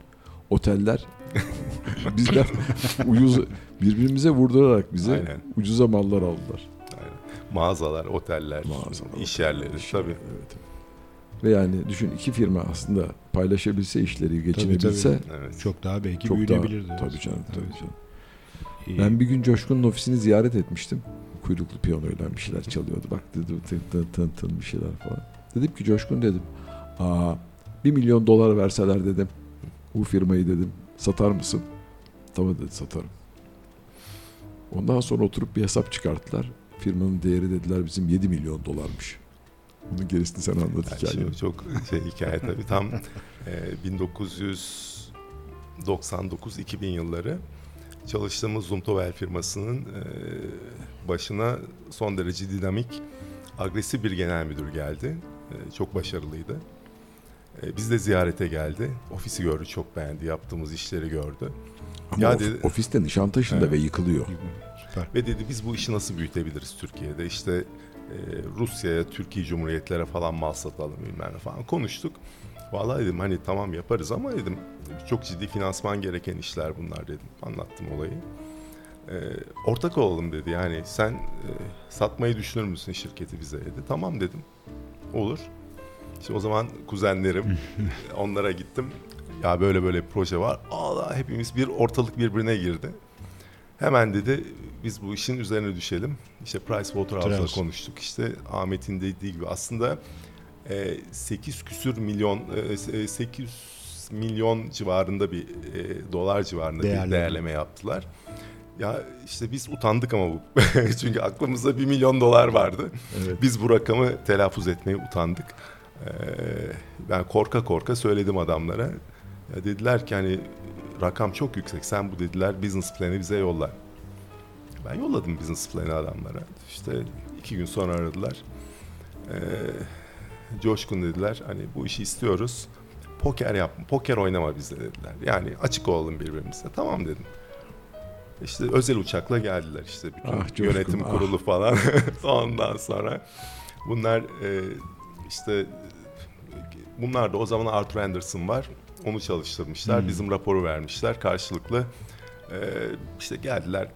A: oteller bizden ucuz birbirimize vurdurarak bize
C: Aynen.
A: ucuza mallar aldılar.
C: Aynen. Mağazalar, oteller,
A: Mağazalar,
C: iş yerleri
A: oteller,
C: tabii.
A: Evet. Ve yani düşün iki firma aslında paylaşabilse işleri geçinebilse
C: Evet.
B: Çok daha belki
A: çok daha
B: büyünebilirdi.
A: tabii canım tabii
B: Evet.
A: canım.
B: İyi.
A: Ben bir gün Coşkun'un ofisini ziyaret etmiştim. Kuyruklu piyanoyla bir şeyler çalıyordu. Bak dedi tın tın tın tın bir şeyler falan. Dedim ki Coşkun dedim. Aa, bir milyon dolar verseler dedim. Bu firmayı dedim. Satar mısın? Tamam dedi satarım. Ondan sonra oturup bir hesap çıkarttılar. Firmanın değeri dediler bizim 7 milyon dolarmış. Bunun gerisini sen anlat
C: Yani
A: hikayeyi.
C: çok şey hikaye tabii tam e, 1999-2000 yılları çalıştığımız Zumtovel firmasının başına son derece dinamik, agresif bir genel müdür geldi. Çok başarılıydı. Biz de ziyarete geldi. Ofisi gördü, çok beğendi. Yaptığımız işleri gördü.
A: Ama
C: Ya
A: of-
C: dedi-
A: ofiste Nişantaşı'nda
C: Evet.
A: ve yıkılıyor.
B: Süper.
C: Ve dedi biz bu işi nasıl büyütebiliriz Türkiye'de? İşte e, Rusya'ya, Türkiye Cumhuriyetlere falan mal satalım bilmem ne falan konuştuk. Vallahi dedim hani tamam yaparız ama dedim çok ciddi finansman gereken işler bunlar dedim. Anlattım olayı. E, ortak olalım dedi yani sen e, satmayı düşünür müsün şirketi bize dedi. Tamam dedim. Olur. İşte o zaman kuzenlerim onlara gittim. Ya böyle böyle bir proje var. Allah hepimiz bir ortalık birbirine girdi. Hemen dedi biz bu işin üzerine düşelim. İşte
B: Price.
C: konuştuk. İşte Ahmet'in dediği gibi aslında 8 küsür milyon e, e, 800 milyon civarında bir e, dolar civarında
B: Değerleme.
C: bir değerleme yaptılar. Ya işte biz utandık ama bu. Çünkü aklımızda bir milyon dolar vardı. Biz bu rakamı telaffuz etmeye utandık. Ee, ben korka korka söyledim adamlara. Ya dediler ki hani rakam çok yüksek. Sen bu dediler business planı bize yolla. Ben yolladım business planı adamlara. İşte iki gün sonra aradılar. Ee, Coşkun dediler hani bu işi istiyoruz. Poker yapma, poker oynama bizle dediler. Yani açık olalım birbirimize. Tamam dedim. İşte özel uçakla geldiler işte bütün
A: Ah, Coşkun,
C: yönetim
A: ah.
C: kurulu falan. Ondan sonra bunlar e, işte bunlar da o zaman Arthur Anderson var. Onu çalıştırmışlar.
B: Hmm.
C: Bizim raporu vermişler karşılıklı. E, işte geldiler.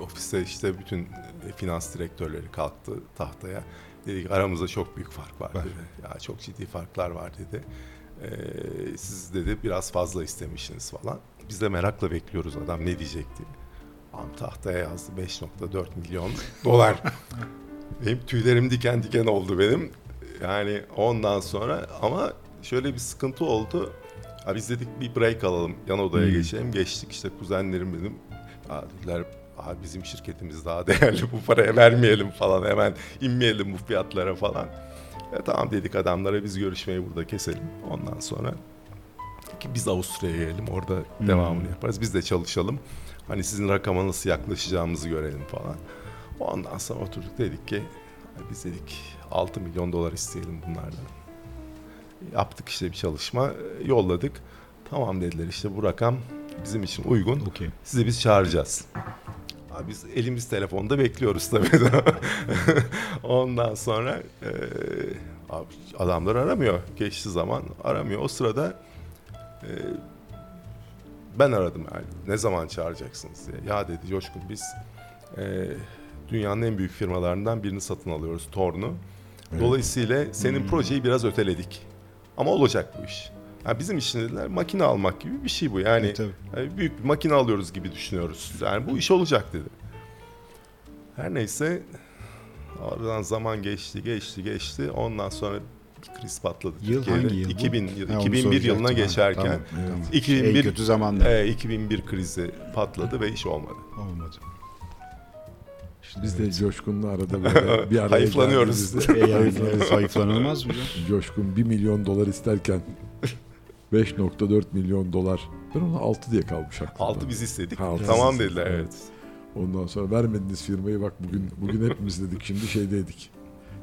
C: Ofiste işte bütün e, finans direktörleri kalktı tahtaya. Dedi ki aramızda çok büyük fark var,
B: Var.
C: dedi. Ya çok ciddi farklar var dedi. E, siz dedi biraz fazla istemişsiniz falan. Biz de merakla bekliyoruz adam ne diyecek diye. Am tahtaya yazdı 5.4 milyon dolar. benim tüylerim diken diken oldu benim. Yani ondan sonra ama şöyle bir sıkıntı oldu. Ha biz dedik bir break alalım, yan odaya
B: Hmm.
C: geçelim. Geçtik işte kuzenlerim dedim. Ya dediler abi bizim şirketimiz daha değerli bu paraya vermeyelim falan hemen inmeyelim bu fiyatlara falan. E tamam dedik adamlara biz görüşmeyi burada keselim. Ondan sonra ki biz Avusturya'ya gelelim orada
B: Hmm.
C: devamını yaparız. Biz de çalışalım. Hani sizin rakama nasıl yaklaşacağımızı görelim falan. Ondan sonra oturduk dedik ki "Ay biz dedik 6 milyon dolar isteyelim bunlardan. Yaptık işte bir çalışma yolladık. Tamam dediler işte bu rakam bizim için uygun.
B: Okey.
C: Sizi biz çağıracağız. Abi biz elimiz telefonda bekliyoruz tabii. Ondan sonra e, abi adamlar aramıyor. Geçti zaman aramıyor. O sırada e, ben aradım yani. Ne zaman çağıracaksınız diye. Ya dedi Coşkun biz e, dünyanın en büyük firmalarından birini satın alıyoruz. Torn'u. Dolayısıyla senin projeyi biraz öteledik. Ama olacak bu iş. Ha bizim için dediler makine almak gibi bir şey bu. Yani
B: E, tabii.
C: yani büyük bir makine alıyoruz gibi düşünüyoruz. Yani bu iş olacak dedi. Her neyse aradan zaman geçti, geçti, geçti. Ondan sonra bir kriz patladı
B: Yıl
C: Türkiye'de.
B: hangi yıl bu?
C: 2000 yıl,
B: Ha, onu
C: 2001 yılına geçerken
B: tamam, tamam.
C: 2001
B: En kötü zamanda.
C: e, 2001 krizi patladı ve iş olmadı.
B: Olmadı.
A: Biz de Coşkun'la arada böyle bir araya
C: Hayıflanıyoruz.
B: E, yani, zayıflanılmaz mı?
A: Coşkun 1 milyon dolar isterken 5.4 milyon dolar. Ben ona 6 diye kalmış aklımda.
C: Altı biz istedik.
A: Ha, altı
C: tamam
A: siz
C: dediler evet.
A: Ondan sonra vermediniz firmayı bak bugün bugün hepimiz dedik şimdi şeydeydik.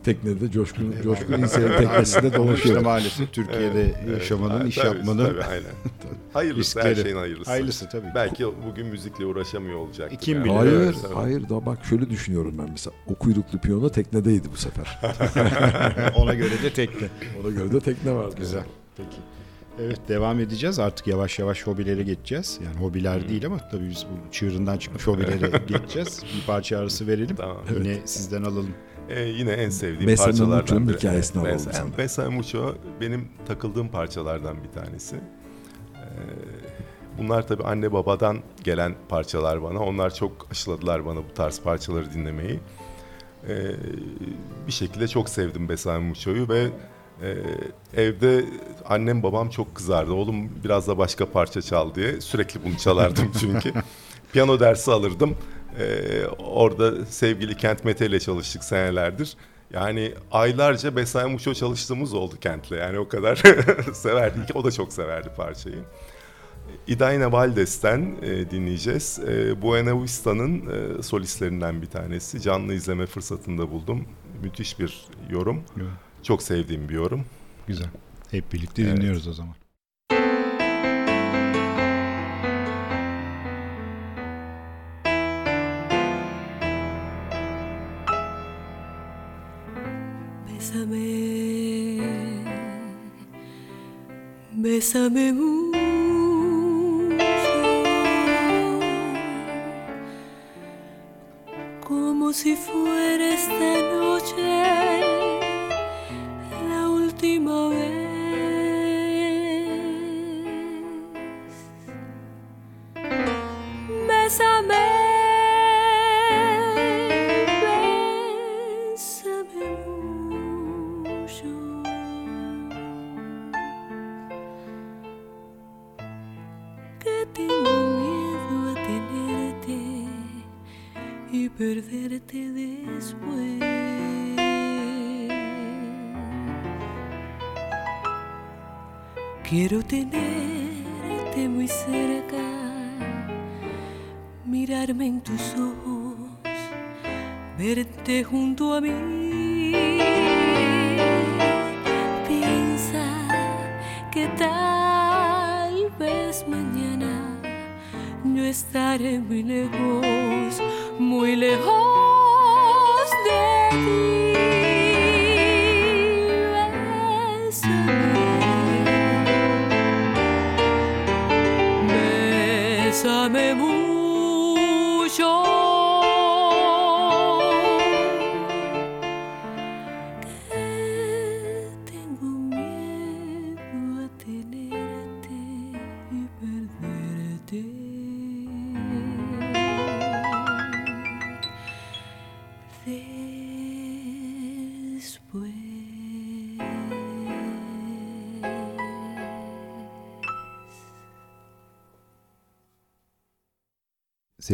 A: Teknede Coşkun, Coşkun İnse'nin teknesinde
B: İşte
A: dolaşıyor.
B: maalesef Türkiye'de yaşamanın,
C: Ha,
B: iş
C: tabii,
B: yapmanın
C: tabii, aynen. hayırlısı her şeyin hayırlısı.
B: hayırlısı tabii.
C: Belki bugün müzikle uğraşamıyor olacak.
B: Kim bilir,
A: Hayır,
B: Evet,
A: hayır da bak şöyle düşünüyorum ben mesela. O kuyruklu piyano teknedeydi bu sefer.
B: Ona göre de tekne.
A: Ona göre de tekne vardı.
B: Güzel. Peki. Evet devam edeceğiz. Artık yavaş yavaş hobilere geçeceğiz. Yani hobiler değil ama tabii biz bu çığırından çıkmış hobilere geçeceğiz. Bir parça arası verelim.
C: Tamam.
B: Yine sizden alalım.
C: Ee, yine en sevdiğim
A: Mesa
C: parçalardan
A: Mucho'nun
C: biri.
A: hikayesini alalım
C: Mesa,
A: sana.
C: Mesa Mucho benim takıldığım parçalardan bir tanesi. Ee, bunlar tabii anne babadan gelen parçalar bana. Onlar çok aşıladılar bana bu tarz parçaları dinlemeyi. Ee, bir şekilde çok sevdim Besame Mucho'yu ve e, evde annem babam çok kızardı. Oğlum biraz da başka parça çal diye. Sürekli bunu çalardım çünkü. Piyano dersi alırdım. Ee, orada sevgili Kent Mete ile çalıştık senelerdir. Yani aylarca Besay Muço çalıştığımız oldu Kent'le. Yani o kadar severdik. O da çok severdi parçayı. Idaina Valdes'ten e, dinleyeceğiz. E, Buena Vista'nın e, solistlerinden bir tanesi. Canlı izleme fırsatında buldum. Müthiş bir yorum.
B: Evet.
C: Çok sevdiğim bir yorum.
B: Güzel. Hep birlikte
C: Evet.
B: dinliyoruz o zaman.
D: Bésame, mucho, como si fuera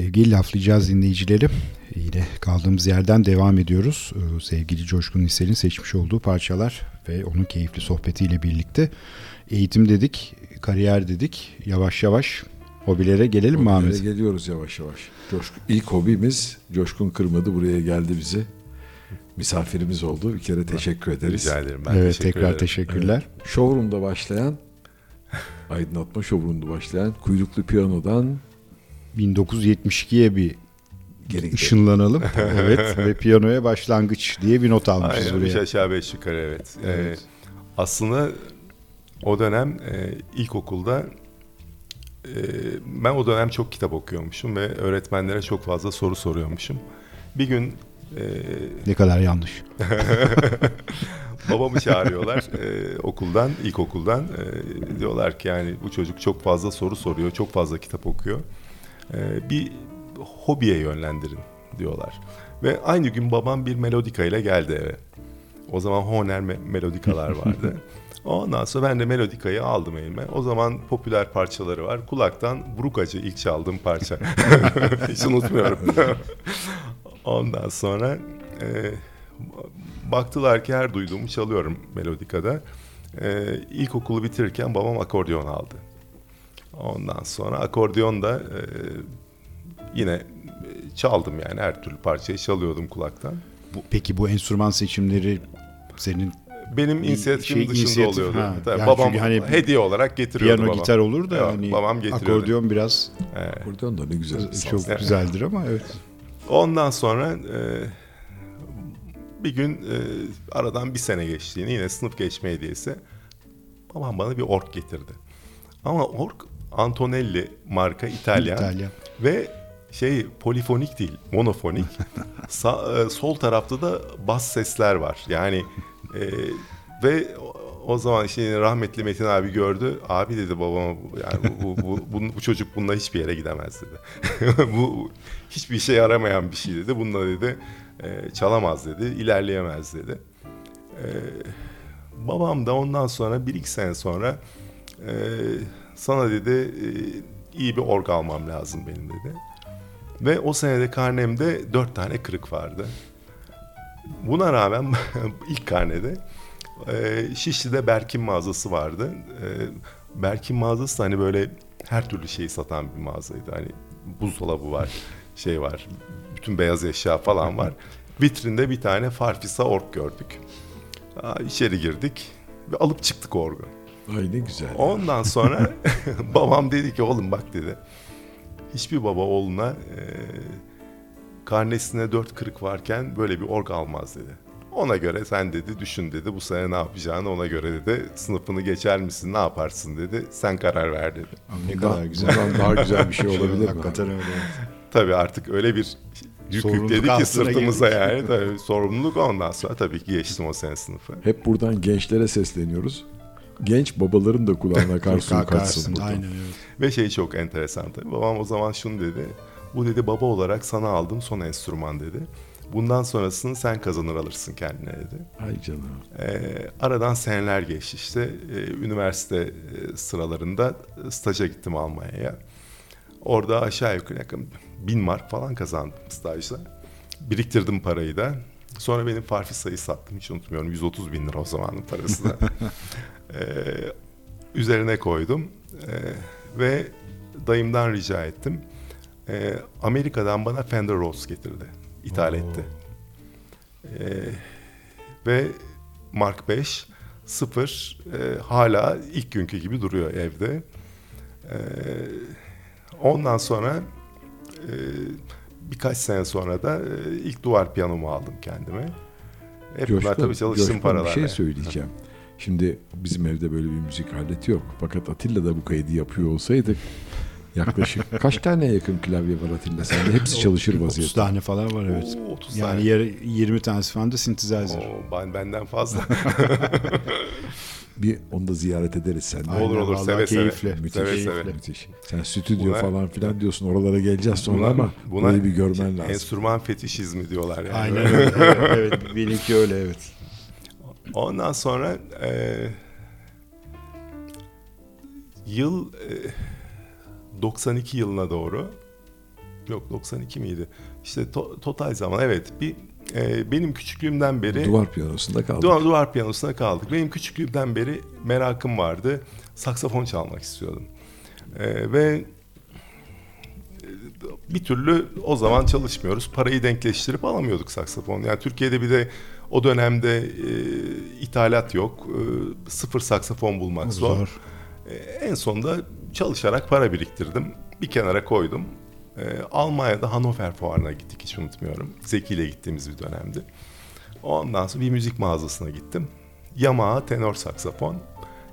B: Sevgili laflayacağız dinleyicileri. Yine kaldığımız yerden devam ediyoruz. Ee, Sevgili Coşkun Lisel'in seçmiş olduğu parçalar ve onun keyifli sohbetiyle birlikte eğitim dedik, kariyer dedik. Yavaş yavaş hobilere gelelim mi
A: Hobilere
B: Ahmet?
A: geliyoruz yavaş yavaş. Coşkun, ilk hobimiz Coşkun Kırmadı buraya geldi bizi. Misafirimiz oldu. Bir kere teşekkür ederiz.
C: Rica ederim. Ben
B: evet
C: teşekkür
B: tekrar
C: ederim.
B: teşekkürler.
A: Showroom'da başlayan aydınlatma showroom'da başlayan kuyruklu piyanodan
B: 1972'ye bir
A: geri
B: ışınlanalım. evet ve piyanoya başlangıç diye bir not almışız
C: Aynen, üç
B: buraya.
C: aşağı beş yukarı evet. Ee,
B: Evet.
C: aslında o dönem e, ilkokulda e, ben o dönem çok kitap okuyormuşum ve öğretmenlere çok fazla soru soruyormuşum. Bir gün e,
B: Ne kadar yanlış.
C: babamı çağırıyorlar e, okuldan, ilkokuldan. E, diyorlar ki yani bu çocuk çok fazla soru soruyor, çok fazla kitap okuyor. E, bir hobiye yönlendirin diyorlar. Ve aynı gün babam bir melodika ile geldi eve. O zaman Hohner me- melodikalar vardı. Ondan sonra ben de melodikayı aldım elime. O zaman popüler parçaları var. Kulaktan Brukacı ilk çaldığım parça. Hiç unutmuyorum. Ondan sonra e, baktılar ki her duyduğumu çalıyorum melodikada. E, ilkokulu bitirirken babam akordeon aldı. Ondan sonra akordeon da e, yine e, çaldım yani her türlü parçayı çalıyordum kulaktan.
B: Bu- Peki bu enstrüman seçimleri senin
C: Benim inisiyatifim
B: şey,
C: dışında
B: inisiyatif,
C: oluyordu.
B: ha.
C: Tabii
B: Yani
C: babam
B: hani
C: hediye olarak getiriyordu
B: piyano
C: babam.
B: gitar olur da
C: Evet,
B: hani
C: babam getiriyordu.
B: akordeon biraz
C: Evet.
A: Akordeon da ne güzel.
B: çok
C: Evet.
B: güzeldir ama evet.
C: Ondan sonra e, bir gün e, aradan bir sene geçtiğini yine sınıf geçme hediyesi babam bana bir ork getirdi. Ama ork Antonelli marka İtalyan
B: İtalyan.
C: ve şey polifonik değil monofonik. Sa- e, sol tarafta da bas sesler var. Yani e, ve o- o zaman işte rahmetli Metin abi gördü. Abi dedi babama yani bu, bu, bu, bu, bu çocuk bununla hiçbir yere gidemez dedi. bu hiçbir işe yaramayan bir şey dedi. Bununla dedi e, çalamaz dedi. ilerleyemez dedi. E, babam da ondan sonra bir iki sene sonra e, sana dedi e, iyi bir org almam lazım benim dedi. Ve o senede karnemde dört tane kırık vardı. Buna rağmen ilk karnede e, Şişli'de Berkin mağazası vardı. E, Berkin mağazası da hani böyle her türlü şeyi satan bir mağazaydı. Hani buzdolabı var, şey var, bütün beyaz eşya falan var. Vitrinde bir tane Farfisa org gördük. Aa, içeri girdik ve alıp çıktık orgu.
A: Ay ne güzel. ya.
C: Ondan sonra babam dedi ki oğlum bak dedi. Hiçbir baba oğluna e, karnesine dört kırık varken böyle bir org almaz dedi. Ona göre sen dedi düşün dedi bu sene ne yapacağını ona göre dedi. Sınıfını geçer misin ne yaparsın dedi. Sen karar ver dedi.
B: Ne kadar güzel.
A: bundan daha güzel bir şey olabilir mi?
B: Hakikaten öyle.
C: Tabii artık öyle bir yük
B: Sorumluluk
C: yükledi ki sırtımıza
B: girdik.
C: yani. Tabii sorumluluk ondan sonra tabii ki geçtim o sene sınıfı.
A: Hep buradan gençlere sesleniyoruz. Genç babaların da kulağına kar suyu kaçsın buradan.
B: Aynen öyle.
C: Ve şey çok enteresan tabii. Babam o zaman şunu dedi. Bu dedi baba olarak sana aldığım son enstrüman dedi. Bundan sonrasını sen kazanır alırsın kendine dedi.
A: Ay canım.
C: Ee, aradan seneler geçti işte. Ee, üniversite e, sıralarında staja gittim Almanya'ya. Orada aşağı yukarı yakın bin mark falan kazandım stajda. Biriktirdim parayı da. Sonra benim Farfisa'yı sattım hiç unutmuyorum. 130 bin lira o zamanın parası da. Ee, üzerine koydum. Ee, ve dayımdan rica ettim. Ee, Amerika'dan bana Fender Rhodes getirdi. İthal etti. Ee, ve Mark 5 sıfır e, hala ilk günkü gibi duruyor evde. Ee, ondan sonra e, birkaç sene sonra da e, ilk duvar piyanomu aldım kendime. Hep bunlar tabii çalıştığım
A: Coşkun,
C: paralar.
A: bir şey söyleyeceğim. Şimdi bizim evde böyle bir müzik aleti yok. Fakat Atilla da bu kaydı yapıyor olsaydık yaklaşık kaç tane yakın klavye var Atilla sende? Hepsi çalışır
B: 30
A: vaziyette.
B: tane falan var evet.
C: Oo, 30
B: Yani
C: tane.
B: yer- 20 tanesi falan da synthesizer.
C: Oo, ben, benden fazla.
A: Bir onu da ziyaret ederiz sen.
B: Aynen,
C: olur olur seve
B: keyifli.
C: seve.
A: Müthiş,
C: Seve
B: keyifli.
C: seve.
A: müthiş. Sen stüdyo
C: Buna-
A: falan filan diyorsun. Oralara geleceğiz sonra
C: Buna-
A: ama
C: buna
A: burayı bir görmen lazım.
C: Enstrüman fetişizmi diyorlar yani.
B: Aynen öyle. evet, evet, benimki öyle evet.
C: Ondan sonra e, yıl e, 92 yılına doğru yok 92 miydi? İşte to- total zaman evet bir e, benim küçüklüğümden beri
A: Duvar piyanosunda kaldık.
C: duvar, duvar piyanosuna kaldık. Benim küçüklüğümden beri merakım vardı. Saksafon çalmak istiyordum. E, ve bir türlü o zaman çalışmıyoruz. Parayı denkleştirip alamıyorduk saksafon. Yani Türkiye'de bir de o dönemde e, ithalat yok. E, sıfır saksafon bulmak zor.
B: Zor.
C: E, en sonunda çalışarak para biriktirdim. Bir kenara koydum. E, Almanya'da Hannover Fuarı'na gittik hiç unutmuyorum. Zeki ile gittiğimiz bir dönemdi. Ondan sonra bir müzik mağazasına gittim. Yamaha tenor saksafon.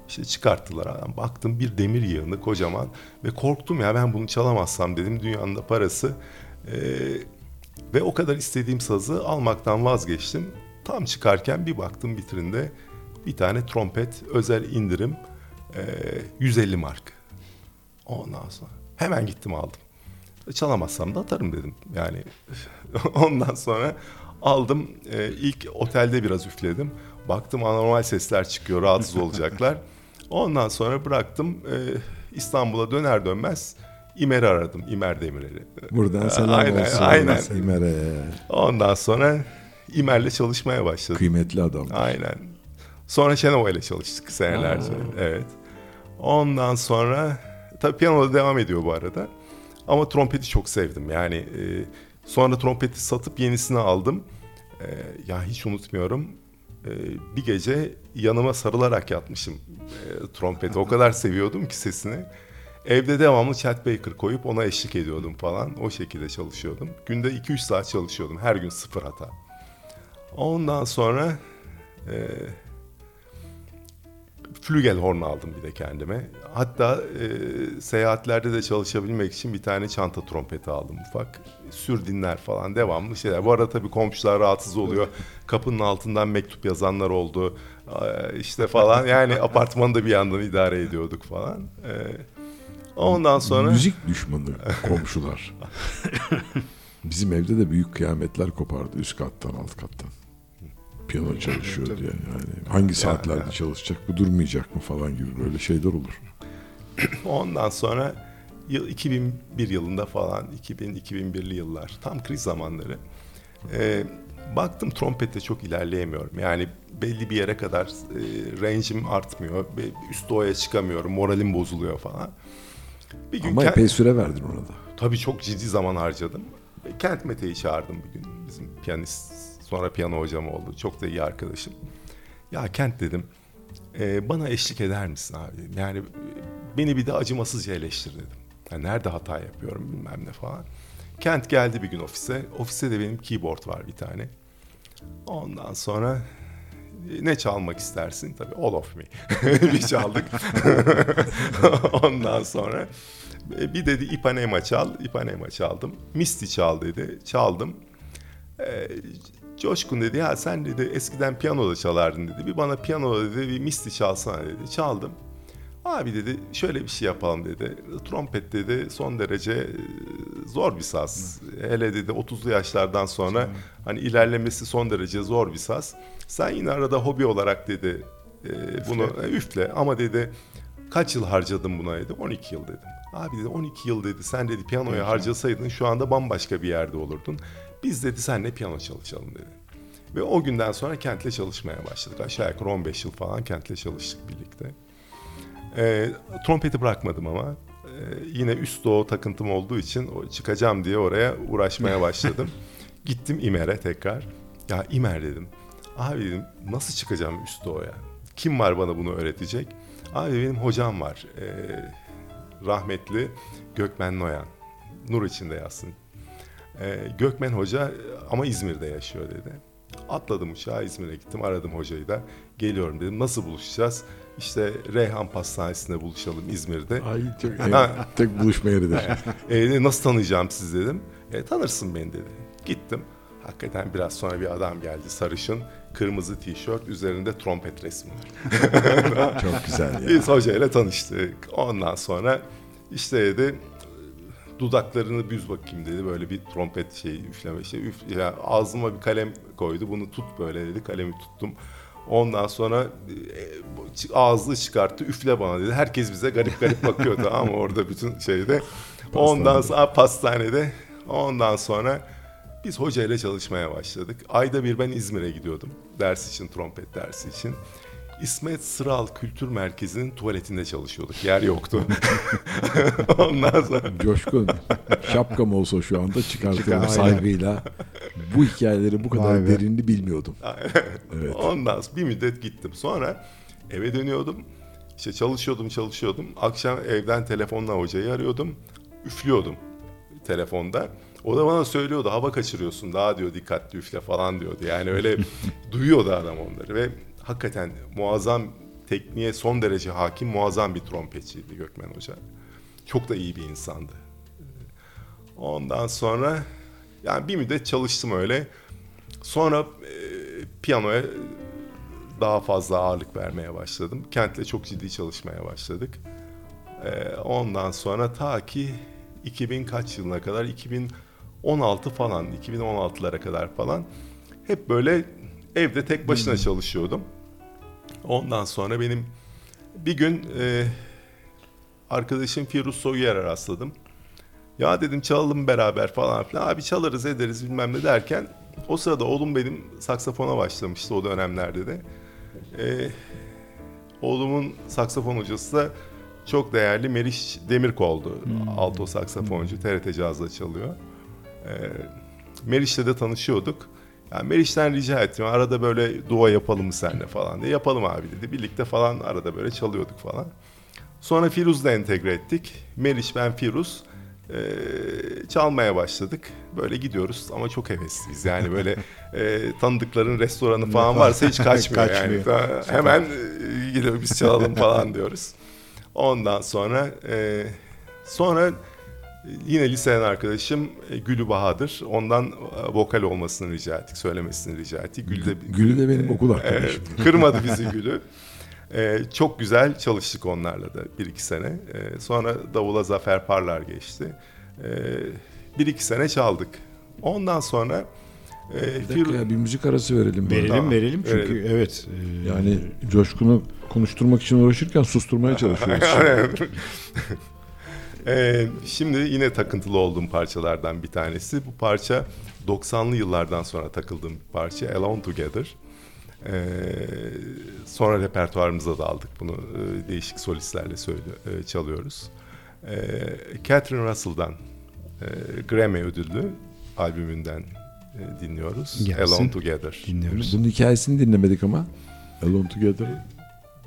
C: İşte çıkarttılar adam. Baktım bir demir yığını kocaman ve korktum ya ben bunu çalamazsam dedim dünyanın da parası. Ee, ve o kadar istediğim sazı almaktan vazgeçtim. Tam çıkarken bir baktım vitrinde bir tane trompet özel indirim ee, 150 mark. Ondan sonra hemen gittim aldım. Çalamazsam da atarım dedim. Yani ondan sonra aldım. Ee, ilk otelde biraz üfledim. Baktım anormal sesler çıkıyor. Rahatsız olacaklar. Ondan sonra bıraktım. Ee, İstanbul'a döner dönmez İmer'i aradım. İmer Demirel'i.
A: Buradan selam
C: Aynen,
A: olsun.
C: aynen.
A: İmer'e.
C: Ondan sonra İmer'le çalışmaya başladım.
A: Kıymetli adam.
C: Aynen. Sonra Şenova ile çalıştık senelerce. Evet. Ondan sonra tabii piyanoda devam ediyor bu arada. Ama trompeti çok sevdim. Yani e, sonra trompeti satıp yenisini aldım. E, ya hiç unutmuyorum. E, bir gece yanıma sarılarak yatmışım e, trompeti. O kadar seviyordum ki sesini. Evde devamlı Chet Baker koyup ona eşlik ediyordum falan. O şekilde çalışıyordum. Günde 2-3 saat çalışıyordum. Her gün sıfır hata. Ondan sonra e, flügelhorn aldım bir de kendime. Hatta e, seyahatlerde de çalışabilmek için bir tane çanta trompeti aldım ufak. Sür dinler falan devamlı şeyler. Bu arada tabii komşular rahatsız oluyor. Kapının altından mektup yazanlar oldu. E, işte falan yani apartmanı da bir yandan idare ediyorduk falan. E, ondan sonra...
A: Müzik düşmanı komşular. Bizim evde de büyük kıyametler kopardı üst kattan alt kattan. Piyano çalışıyor diye yani. Hangi saatlerde çalışacak bu durmayacak mı falan gibi böyle şeyler olur.
C: Ondan sonra yıl 2001 yılında falan 2000-2001'li yıllar tam kriz zamanları. Ee, baktım trompette çok ilerleyemiyorum. Yani belli bir yere kadar e, range'im artmıyor. Üst doğaya çıkamıyorum. Moralim bozuluyor falan. Bir gün
A: Ama
C: kend-
A: epey süre verdin orada.
C: Tabii çok ciddi zaman harcadım. E, Kent Mete'yi çağırdım bir gün. Bizim piyanist, sonra piyano hocam oldu. Çok da iyi arkadaşım. Ya Kent dedim, e, bana eşlik eder misin abi? Yani beni bir de acımasızca eleştir dedim. Yani nerede hata yapıyorum bilmem ne falan. Kent geldi bir gün ofise. Ofiste de benim keyboard var bir tane. Ondan sonra e, ne çalmak istersin? Tabii All of Me. bir çaldık. Ondan sonra e, bir dedi Ipanema çal. Ipanema çaldım. Misty çal dedi. Çaldım. Ee, Coşkun dedi ya sen dedi eskiden piyanoda çalardın dedi. Bir bana piyanoda dedi bir Misty çalsana dedi. Çaldım. Abi dedi şöyle bir şey yapalım dedi. Trompet dedi son derece e, zor bir saz. Hele dedi 30'lu yaşlardan sonra hani ilerlemesi son derece zor bir saz. Sen yine arada hobi olarak dedi e, bunu e, üfle ama dedi kaç yıl harcadın buna dedi. 12 yıl dedim. Abi dedi 12 yıl dedi sen dedi piyanoya harcasaydın şu anda bambaşka bir yerde olurdun. Biz dedi senle piyano çalışalım dedi. Ve o günden sonra Kent'le çalışmaya başladık. Aşağı yukarı 15 yıl falan Kent'le çalıştık birlikte. E, trompeti bırakmadım ama e, yine üst doğu takıntım olduğu için çıkacağım diye oraya uğraşmaya başladım. Gittim İmer'e tekrar. Ya İmer dedim. Abi dedim nasıl çıkacağım üst doğuya? Kim var bana bunu öğretecek? Abi benim hocam var. E, rahmetli Gökmen Noyan. Nur içinde yatsın. E, Gökmen Hoca ama İzmir'de yaşıyor dedi. Atladım uçağa İzmir'e gittim. Aradım hocayı da. Geliyorum dedim. Nasıl buluşacağız? İşte Reyhan Pastanesi'nde buluşalım İzmir'de.
A: Ay çok
C: Ha.
A: tek buluşma yeridir.
C: E, nasıl tanıyacağım sizi dedim. E, tanırsın beni dedi. Gittim. Hakikaten biraz sonra bir adam geldi sarışın. Kırmızı tişört üzerinde trompet resmi var.
A: çok güzel ya.
C: Biz hocayla tanıştık. Ondan sonra işte dedi dudaklarını büz bakayım dedi. Böyle bir trompet şeyi üfleme şey. Üf, ya ağzıma bir kalem koydu. Bunu tut böyle dedi. Kalemi tuttum. Ondan sonra e, ağzını çıkarttı. Üfle bana dedi. Herkes bize garip garip bakıyordu ama orada bütün şeyde. Ondan sonra pastanede. Ondan sonra biz hocayla çalışmaya başladık. Ayda bir ben İzmir'e gidiyordum. Ders için, trompet dersi için. İsmet Sıral Kültür Merkezi'nin tuvaletinde çalışıyorduk. Yer yoktu. Ondan sonra
A: Coşkun şapkam olsa şu anda çıkartıyorum
B: Çıkar,
A: saygıyla. Bu hikayeleri bu kadar
B: Vay be.
A: derinli bilmiyordum. Evet.
C: Ondan sonra bir müddet gittim. Sonra eve dönüyordum. İşte çalışıyordum, çalışıyordum. Akşam evden telefonla hocayı arıyordum. Üflüyordum telefonda. O da bana söylüyordu hava kaçırıyorsun daha diyor dikkatli üfle falan diyordu. Yani öyle duyuyordu adam onları ve hakikaten muazzam tekniğe son derece hakim muazzam bir trompetçiydi Gökmen Hoca. Çok da iyi bir insandı. Ondan sonra yani bir müddet çalıştım öyle. Sonra e, piyanoya daha fazla ağırlık vermeye başladım. Kent'le çok ciddi çalışmaya başladık. E, ondan sonra ta ki 2000 kaç yılına kadar 2016 falan 2016'lara kadar falan hep böyle evde tek başına çalışıyordum. Ondan sonra benim bir gün e, arkadaşım Firuz Soyer'e rastladım. Ya dedim çalalım beraber falan filan. Abi çalarız ederiz bilmem ne derken o sırada oğlum benim saksafona başlamıştı o dönemlerde de. Ee, oğlumun saksafon hocası da çok değerli Meriç Demirkol'du. Alto saksafoncu TRT Caz'da çalıyor. Ee, Meriç'le de tanışıyorduk. Yani Meriç'ten rica ettim. Arada böyle dua yapalım mı seninle falan diye. Yapalım abi dedi. Birlikte falan arada böyle çalıyorduk falan. Sonra Firuz'la entegre ettik. Meriç, ben Firuz. Ee, çalmaya başladık. Böyle gidiyoruz ama çok hevesliyiz. Yani böyle e, tanıdıkların restoranı falan varsa hiç kaçmıyor, yani.
B: Kaçmıyor.
C: Ta- Hemen e, biz çalalım falan diyoruz. Ondan sonra e, sonra yine liseden arkadaşım e, Gülü Bahadır. Ondan e, vokal olmasını rica ettik, söylemesini rica ettik. Gül de,
A: Gülü de benim okul arkadaşım.
C: Kırmadı bizi Gül'ü. Çok güzel çalıştık onlarla da bir iki sene. Sonra Davula Zafer Parlar geçti. Bir iki sene çaldık. Ondan sonra e,
A: Bir dakika ya, bir müzik arası verelim.
B: Verelim
C: Tamam.
B: verelim çünkü
C: Verelim.
B: evet. e,
A: Yani Coşkun'u konuşturmak için uğraşırken susturmaya çalışıyoruz.
C: Ee, şimdi yine takıntılı olduğum parçalardan bir tanesi. Bu parça 90'lı yıllardan sonra takıldığım bir parça. Alone Together. Ee, sonra repertuarımıza da aldık. Bunu e, değişik solistlerle söylüyor, e, çalıyoruz. Ee, Catherine Russell'dan e, Grammy ödüllü albümünden e, dinliyoruz.
B: Gelsin.
C: Alone Together.
B: Dinliyoruz.
A: Bunun hikayesini dinlemedik ama. Alone Together.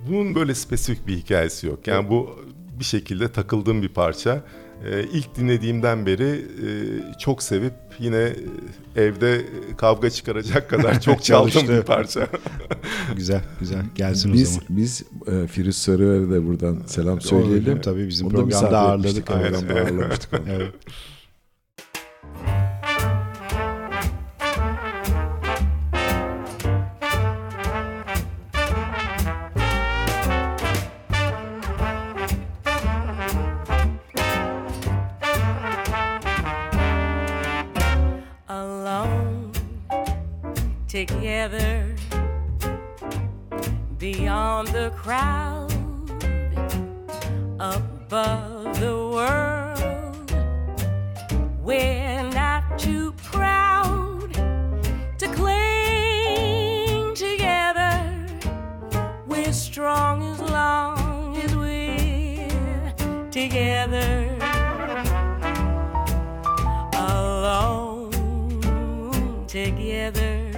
C: Bunun böyle spesifik bir hikayesi yok. Yani bu bir şekilde takıldığım bir parça. Ee, ilk dinlediğimden beri e, çok sevip yine e, evde kavga çıkaracak kadar çok çaldığım bir parça.
B: Güzel güzel. Gelsin o
A: Biz
B: zaman.
A: biz e, Firuz Sarıver'e de buradan selam söyleyelim.
B: Olur, tabii bizim
A: Onu da
B: programda ağırladık.
A: etmiştik, Programda
C: Evet.
A: ağırlamıştık.
B: Evet.
D: Together.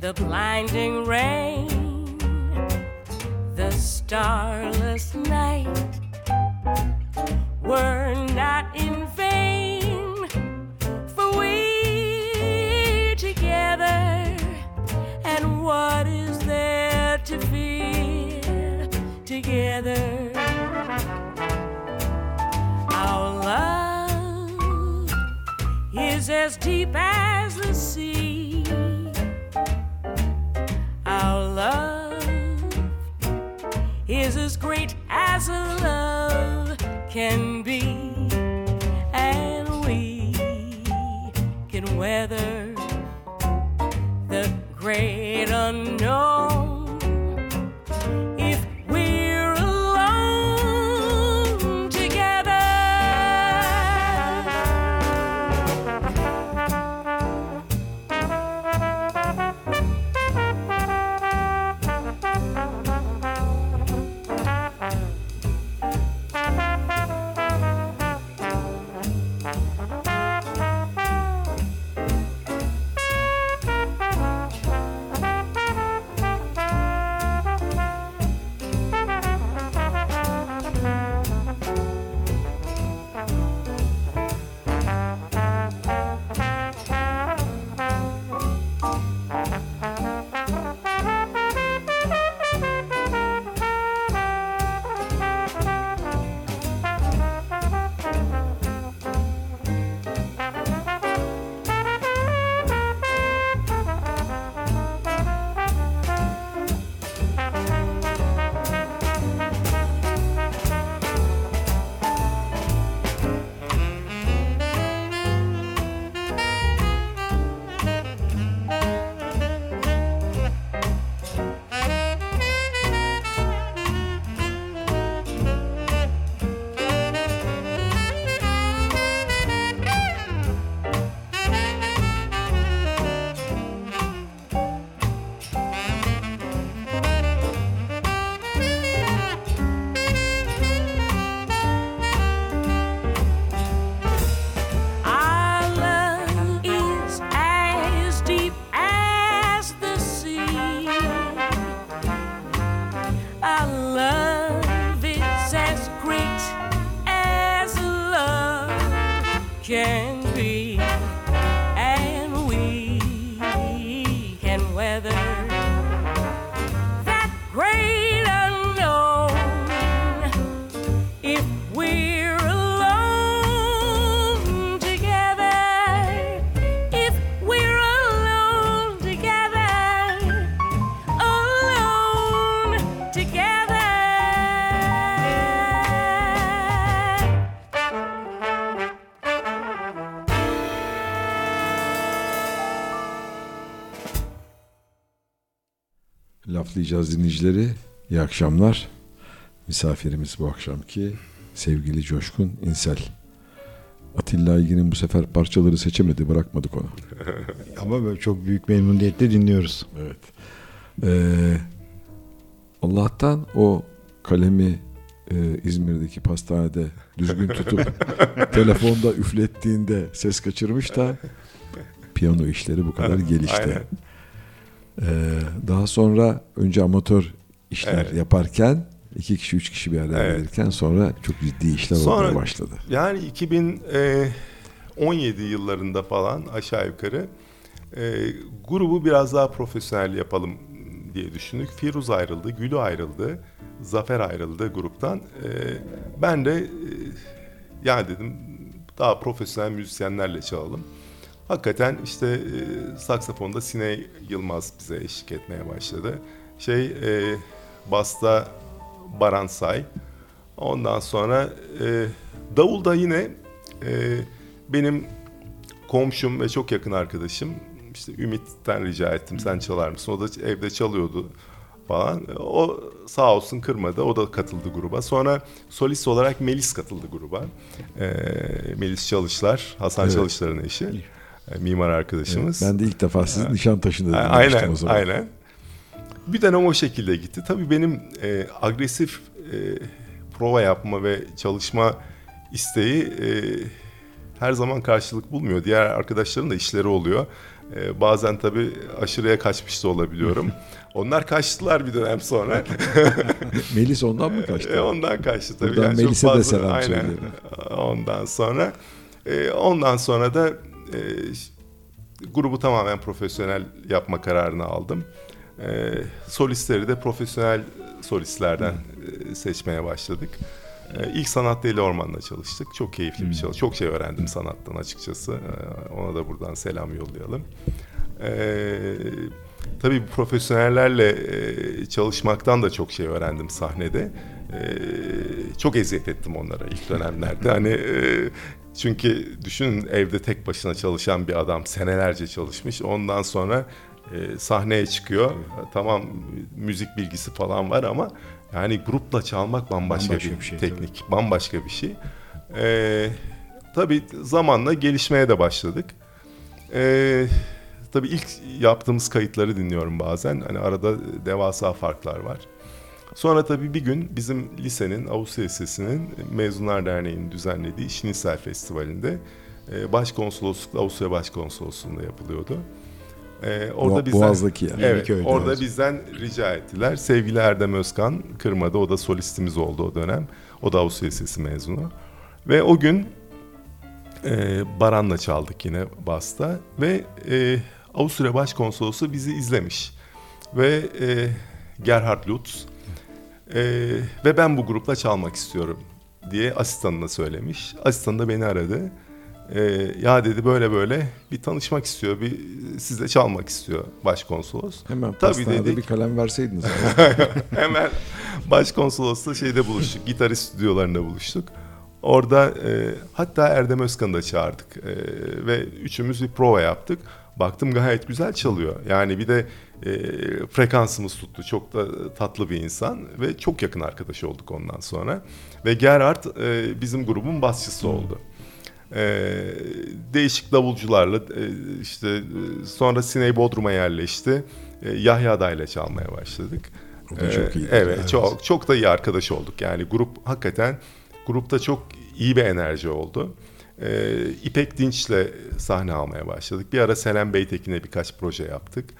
D: The blinding rain, the starless night is as deep as the sea. Our love is as great as a love can be. And we can weather
A: Laflayacağız dinleyicileri. İyi akşamlar. Misafirimiz bu akşamki sevgili Coşkun İnsel. Atilla Aygin'in bu sefer parçaları seçemedi bırakmadık onu.
B: Ama böyle çok büyük memnuniyetle dinliyoruz.
A: Evet. Ee, Allah'tan o kalemi e, İzmir'deki pastanede düzgün tutup telefonda üflettiğinde ses kaçırmış da piyano işleri bu kadar gelişti.
C: Aynen.
A: Ee, daha sonra önce amatör işler
C: Evet.
A: yaparken iki kişi üç kişi bir araya
C: Evet.
A: gelirken sonra çok ciddi işler
C: Sonra-
A: olmaya başladı.
C: Yani 2017 yıllarında falan aşağı yukarı e, grubu biraz daha profesyonel yapalım diye düşündük. Firuz ayrıldı, Gülü ayrıldı, Zafer ayrıldı gruptan. E, ben de e, yani dedim daha profesyonel müzisyenlerle çalalım. Hakikaten işte e, saksafonda Sine Yılmaz bize eşlik etmeye başladı. Şey e, basta Baran Say. Ondan sonra e, davulda yine e, benim komşum ve çok yakın arkadaşım işte Ümit'ten rica ettim sen çalar mısın? O da evde çalıyordu falan. O sağ olsun kırmadı. O da katıldı gruba. Sonra solist olarak Melis katıldı gruba. E, Melis Çalışlar, Hasan
A: Evet.
C: Çalışlar'ın eşi. E, mimar arkadaşımız.
A: Ben de ilk defa sizin Nişantaşı'nda dinlemiştim
C: Aynen,
A: o zaman.
C: aynen. Bir dönem o şekilde gitti. Tabii benim e, agresif e, prova yapma ve çalışma isteği e, her zaman karşılık bulmuyor. Diğer arkadaşların da işleri oluyor. E, bazen tabii aşırıya kaçmış da olabiliyorum. Onlar kaçtılar bir dönem sonra.
A: Melis ondan mı kaçtı?
C: E, ondan kaçtı tabii.
A: Buradan
C: çok
A: Melis'e de selam
C: aynen. Ondan sonra e, ondan sonra da e, grubu tamamen profesyonel yapma kararını aldım. E, solistleri de profesyonel solistlerden e, seçmeye başladık. E, ilk Sanat Deli Orman'la çalıştık. Çok keyifli bir çalış. Çok şey öğrendim sanattan açıkçası. E, ona da buradan selam yollayalım. E, tabii bu profesyonellerle e, çalışmaktan da çok şey öğrendim sahnede. E, çok eziyet ettim onlara ilk dönemlerde. hani e, çünkü düşünün evde tek başına çalışan bir adam senelerce çalışmış. Ondan sonra e, sahneye çıkıyor. Tamam müzik bilgisi falan var ama yani grupla çalmak bambaşka,
B: Bambaşka
C: bir,
B: bir şey,
C: teknik, bambaşka bir şey. E, tabii zamanla gelişmeye de başladık. E, tabii ilk yaptığımız kayıtları dinliyorum bazen. Hani arada devasa farklar var. Sonra tabii bir gün bizim lisenin, Avusturya Lisesi'nin Mezunlar Derneği'nin düzenlediği Şinisel Festivali'nde e, başkonsoloslukla Avusturya Başkonsolosluğu'nda yapılıyordu. E, orada
A: Bo-
C: bizden,
A: Boğaz'daki yani.
C: Evet, orada
B: Evet.
C: bizden rica ettiler. Sevgili Erdem Özkan kırmadı. O da solistimiz oldu o dönem. O da Avusturya Lisesi mezunu. Ve o gün e, Baran'la çaldık yine Basta. Ve e, Avusturya Başkonsolosu bizi izlemiş. Ve e, Gerhard Lutz e, ve ben bu grupla çalmak istiyorum diye asistanına söylemiş. Asistanı da beni aradı. E, ya dedi böyle böyle bir tanışmak istiyor, bir sizle çalmak istiyor başkonsolos.
A: Hemen
C: Tabii dedik.
A: bir kalem verseydiniz.
C: Hemen başkonsolosla şeyde buluştuk. Gitarist stüdyolarında buluştuk. Orada e, hatta Erdem Özkan'ı da çağırdık. E, ve üçümüz bir prova yaptık. Baktım gayet güzel çalıyor. Yani bir de e, frekansımız tuttu. Çok da tatlı bir insan ve çok yakın arkadaş olduk ondan sonra. Ve Gerhard e, bizim grubun basçısı oldu. E, değişik davulcularla e, işte e, sonra Siney Bodrum'a yerleşti. E, Yahya Dayla çalmaya başladık.
A: O da çok
C: Ee,
A: iyi.
C: Evet,
A: Evet.
C: çok çok da iyi arkadaş olduk. Yani grup hakikaten grupta çok iyi bir enerji oldu. Ee, İpek Dinç'le sahne almaya başladık. Bir ara Selen Beytekin'e birkaç proje yaptık.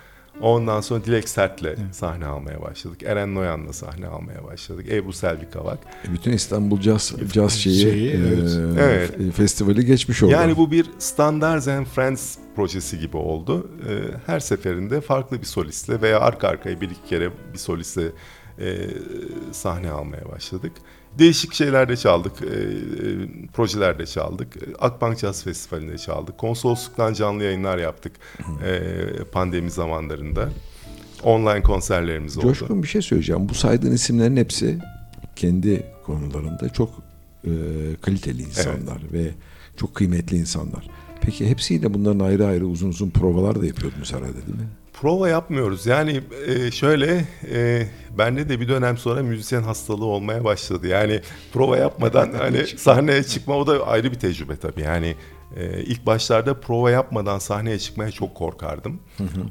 C: Ondan sonra Dilek Sert'le sahne almaya başladık. Eren Noyan'la sahne almaya başladık. Ebru Selvi Kavak.
A: E, Bütün İstanbul Jazz, Jazz şeyi,
B: Şeyi,
A: e,
B: evet.
C: Evet.
A: festivali geçmiş oldu.
C: Yani bu bir Standards and Friends projesi gibi oldu. Ee, her seferinde farklı bir solistle veya arka arkaya bir iki kere bir solistle e, sahne almaya başladık. Değişik şeylerde çaldık, e, e, projelerde çaldık. Akbank Jazz Festivali'nde çaldık. Konsolosluktan canlı yayınlar yaptık e, pandemi zamanlarında. Online konserlerimiz oldu.
A: Coşkun bir şey söyleyeceğim. Bu saydığın isimlerin hepsi kendi konularında çok e, kaliteli insanlar ve çok kıymetli insanlar. Peki hepsiyle bunların ayrı ayrı uzun uzun provalar da yapıyordunuz herhalde değil mi?
C: Prova yapmıyoruz. Yani e, şöyle e, bende de bir dönem sonra müzisyen hastalığı olmaya başladı. Yani prova yapmadan hani sahneye çıkma o da ayrı bir tecrübe tabii. Yani e, ilk başlarda prova yapmadan sahneye çıkmaya çok korkardım.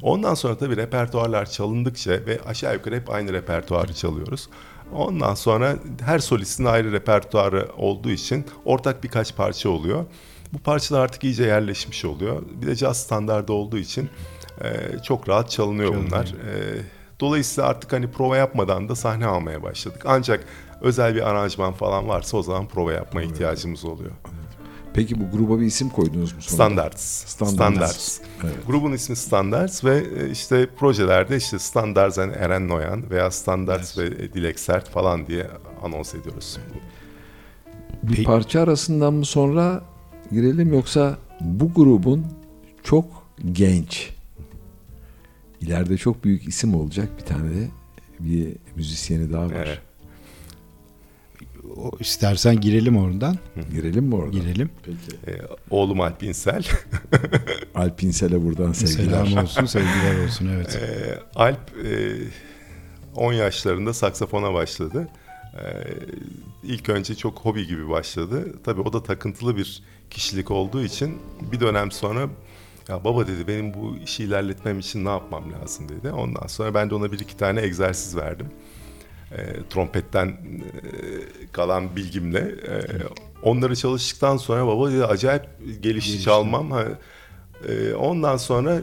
C: Ondan sonra tabii repertuarlar çalındıkça ve aşağı yukarı hep aynı repertuarı çalıyoruz. Ondan sonra her solistin ayrı repertuarı olduğu için ortak birkaç parça oluyor. Bu parçalar artık iyice yerleşmiş oluyor. Bir de caz standardı olduğu için e, çok rahat çalınıyor bunlar. E, dolayısıyla artık hani prova yapmadan da sahne almaya başladık. Ancak özel bir aranjman falan varsa o zaman prova yapmaya ihtiyacımız oluyor.
A: Peki bu gruba bir isim koydunuz mu sonra?
C: Standards.
A: Standards.
C: Standards.
A: Evet.
C: Grubun ismi Standards ve e, işte projelerde işte Standards and Eren Noyan veya Standards ve Dilek Sert falan diye anons ediyoruz.
A: Bir parça arasından mı sonra girelim yoksa bu grubun çok genç, ileride çok büyük isim olacak bir tane de bir müzisyeni daha var.
C: Evet.
B: O, istersen girelim oradan.
A: Girelim mi orada?
B: Girelim.
A: Peki.
C: E, oğlum Alp İnsel.
A: Alp İnsel'e buradan sevgiler.
B: Selam olsun, sevgiler olsun evet.
C: E, Alp e, 10 yaşlarında saksafona başladı. E, ilk önce çok hobi gibi başladı. Tabii o da takıntılı bir kişilik olduğu için bir dönem sonra ya baba dedi benim bu işi ilerletmem için ne yapmam lazım dedi. Ondan sonra ben de ona bir iki tane egzersiz verdim. E, trompetten e, kalan bilgimle. E, onları çalıştıktan sonra baba dedi acayip gelişti çalmam. Ha, e, ondan sonra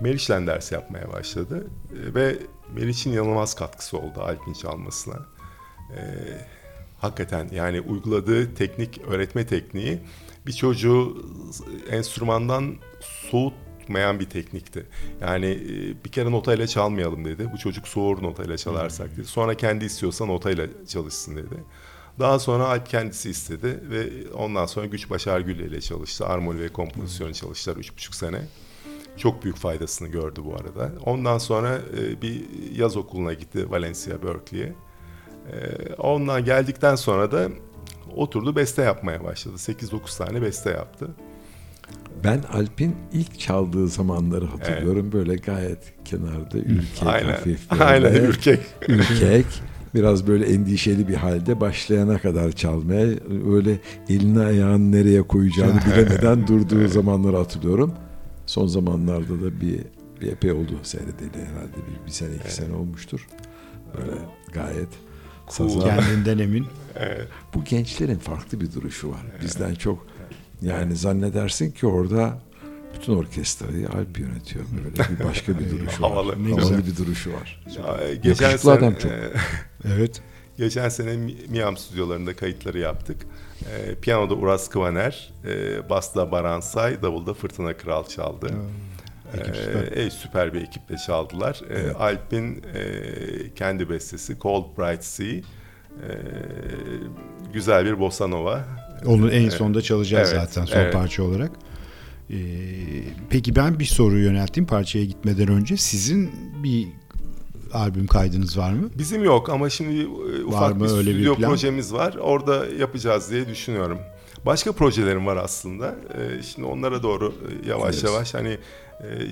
C: Meriç'le ders yapmaya başladı. E, ve Meriç'in inanılmaz katkısı oldu Alp'in çalmasına. E, hakikaten yani uyguladığı teknik, öğretme tekniği bir çocuğu enstrümandan soğutmayan bir teknikti. Yani e, bir kere notayla çalmayalım dedi. Bu çocuk soğur notayla çalarsak dedi. Sonra kendi istiyorsa notayla çalışsın dedi. Daha sonra Alp kendisi istedi ve ondan sonra Güç Başar Gül ile çalıştı. Armoni ve kompozisyonu çalıştılar üç buçuk sene. Çok büyük faydasını gördü bu arada. Ondan sonra e, bir yaz okuluna gitti Valencia, Berkeley'e. E, ondan geldikten sonra da oturdu beste yapmaya başladı. 8-9 tane beste yaptı.
A: Ben Alp'in ilk çaldığı zamanları hatırlıyorum. Böyle gayet kenarda ürkek,
C: Aynen.
A: hafif böyle.
C: Aynen ürkek.
A: ürkek. Biraz böyle endişeli bir halde başlayana kadar çalmaya öyle elini ayağını nereye koyacağını bilemeden durduğu zamanları hatırlıyorum. Son zamanlarda da bir, bir epey oldu seyredeli herhalde bir, bir sene iki sene olmuştur. Böyle gayet saza-
B: Kendinden emin.
A: bu gençlerin farklı bir duruşu var. Bizden çok yani zannedersin ki orada bütün orkestrayı Alp yönetiyor. Böyle bir başka bir duruşu var.
C: Havalı.
B: Ne
A: Havalı
B: güzel.
A: bir duruşu var.
C: Ya, geçen
A: Yakışıklı
C: sene,
A: adam çok.
C: e,
B: Evet.
C: Geçen sene Mi- Miam stüdyolarında kayıtları yaptık. E, piyanoda Uras Kıvaner, e, basta Baran Say, davulda Fırtına Kral çaldı.
B: Ekip süper.
C: e, süper bir ekiple çaldılar. E, Alp'in e, kendi bestesi Cold Bright Sea. E, güzel bir bossa nova.
B: Onu en sonda çalacağız
C: Evet,
B: zaten son
C: evet.
B: parça olarak. Ee, peki ben bir soru yönelteyim parçaya gitmeden önce. Sizin bir albüm kaydınız var mı?
C: Bizim yok ama şimdi e, ufak
B: mı
C: bir
B: öyle bir
C: stüdyo
B: plan?
C: projemiz var. Orada yapacağız diye düşünüyorum. Başka projelerim var aslında. Şimdi onlara doğru e, yavaş
A: Evet.
C: yavaş hani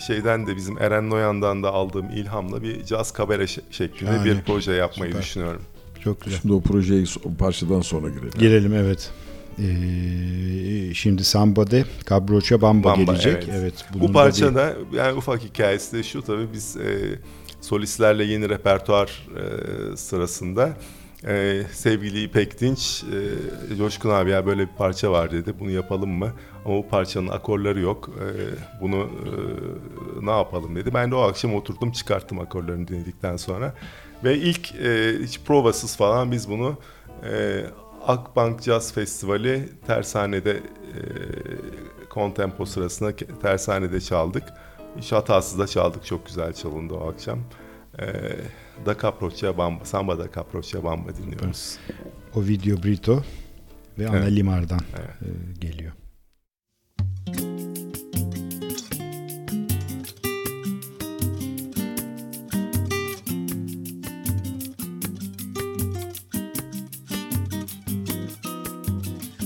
C: şeyden de bizim Eren Noyan'dan da aldığım ilhamla bir caz kabare şe- şeklinde
B: Şahane.
C: bir proje yapmayı
B: Süper.
C: düşünüyorum.
B: Çok güzel.
A: Şimdi o projeyi o parçadan sonra girelim.
B: Girelim evet. Ee, şimdi Samba'de Cabrocha Bamba,
C: Bamba,
B: gelecek.
C: evet.
B: Evet. bunun
C: Bu
B: da
C: parçada yani ufak hikayesi de şu tabii biz e, solistlerle yeni repertuar e, sırasında e, sevgili İpek Dinç, e, Coşkun abi ya böyle bir parça var dedi bunu yapalım mı? Ama bu parçanın akorları yok. E, bunu e, ne yapalım dedi. Ben de o akşam oturdum çıkarttım akorlarını dinledikten sonra. Ve ilk e, hiç provasız falan biz bunu e, Akbank Jazz Festivali Tersane'de e, kontempo sırasında tersanede çaldık. Hiç hatasız da çaldık. Çok güzel çalındı o akşam. E, da Caprocha Bamba, Samba da Caprocha Bamba dinliyoruz.
B: O video Brito ve Ana
C: Evet.
B: Limar'dan
C: Evet.
B: e, geliyor.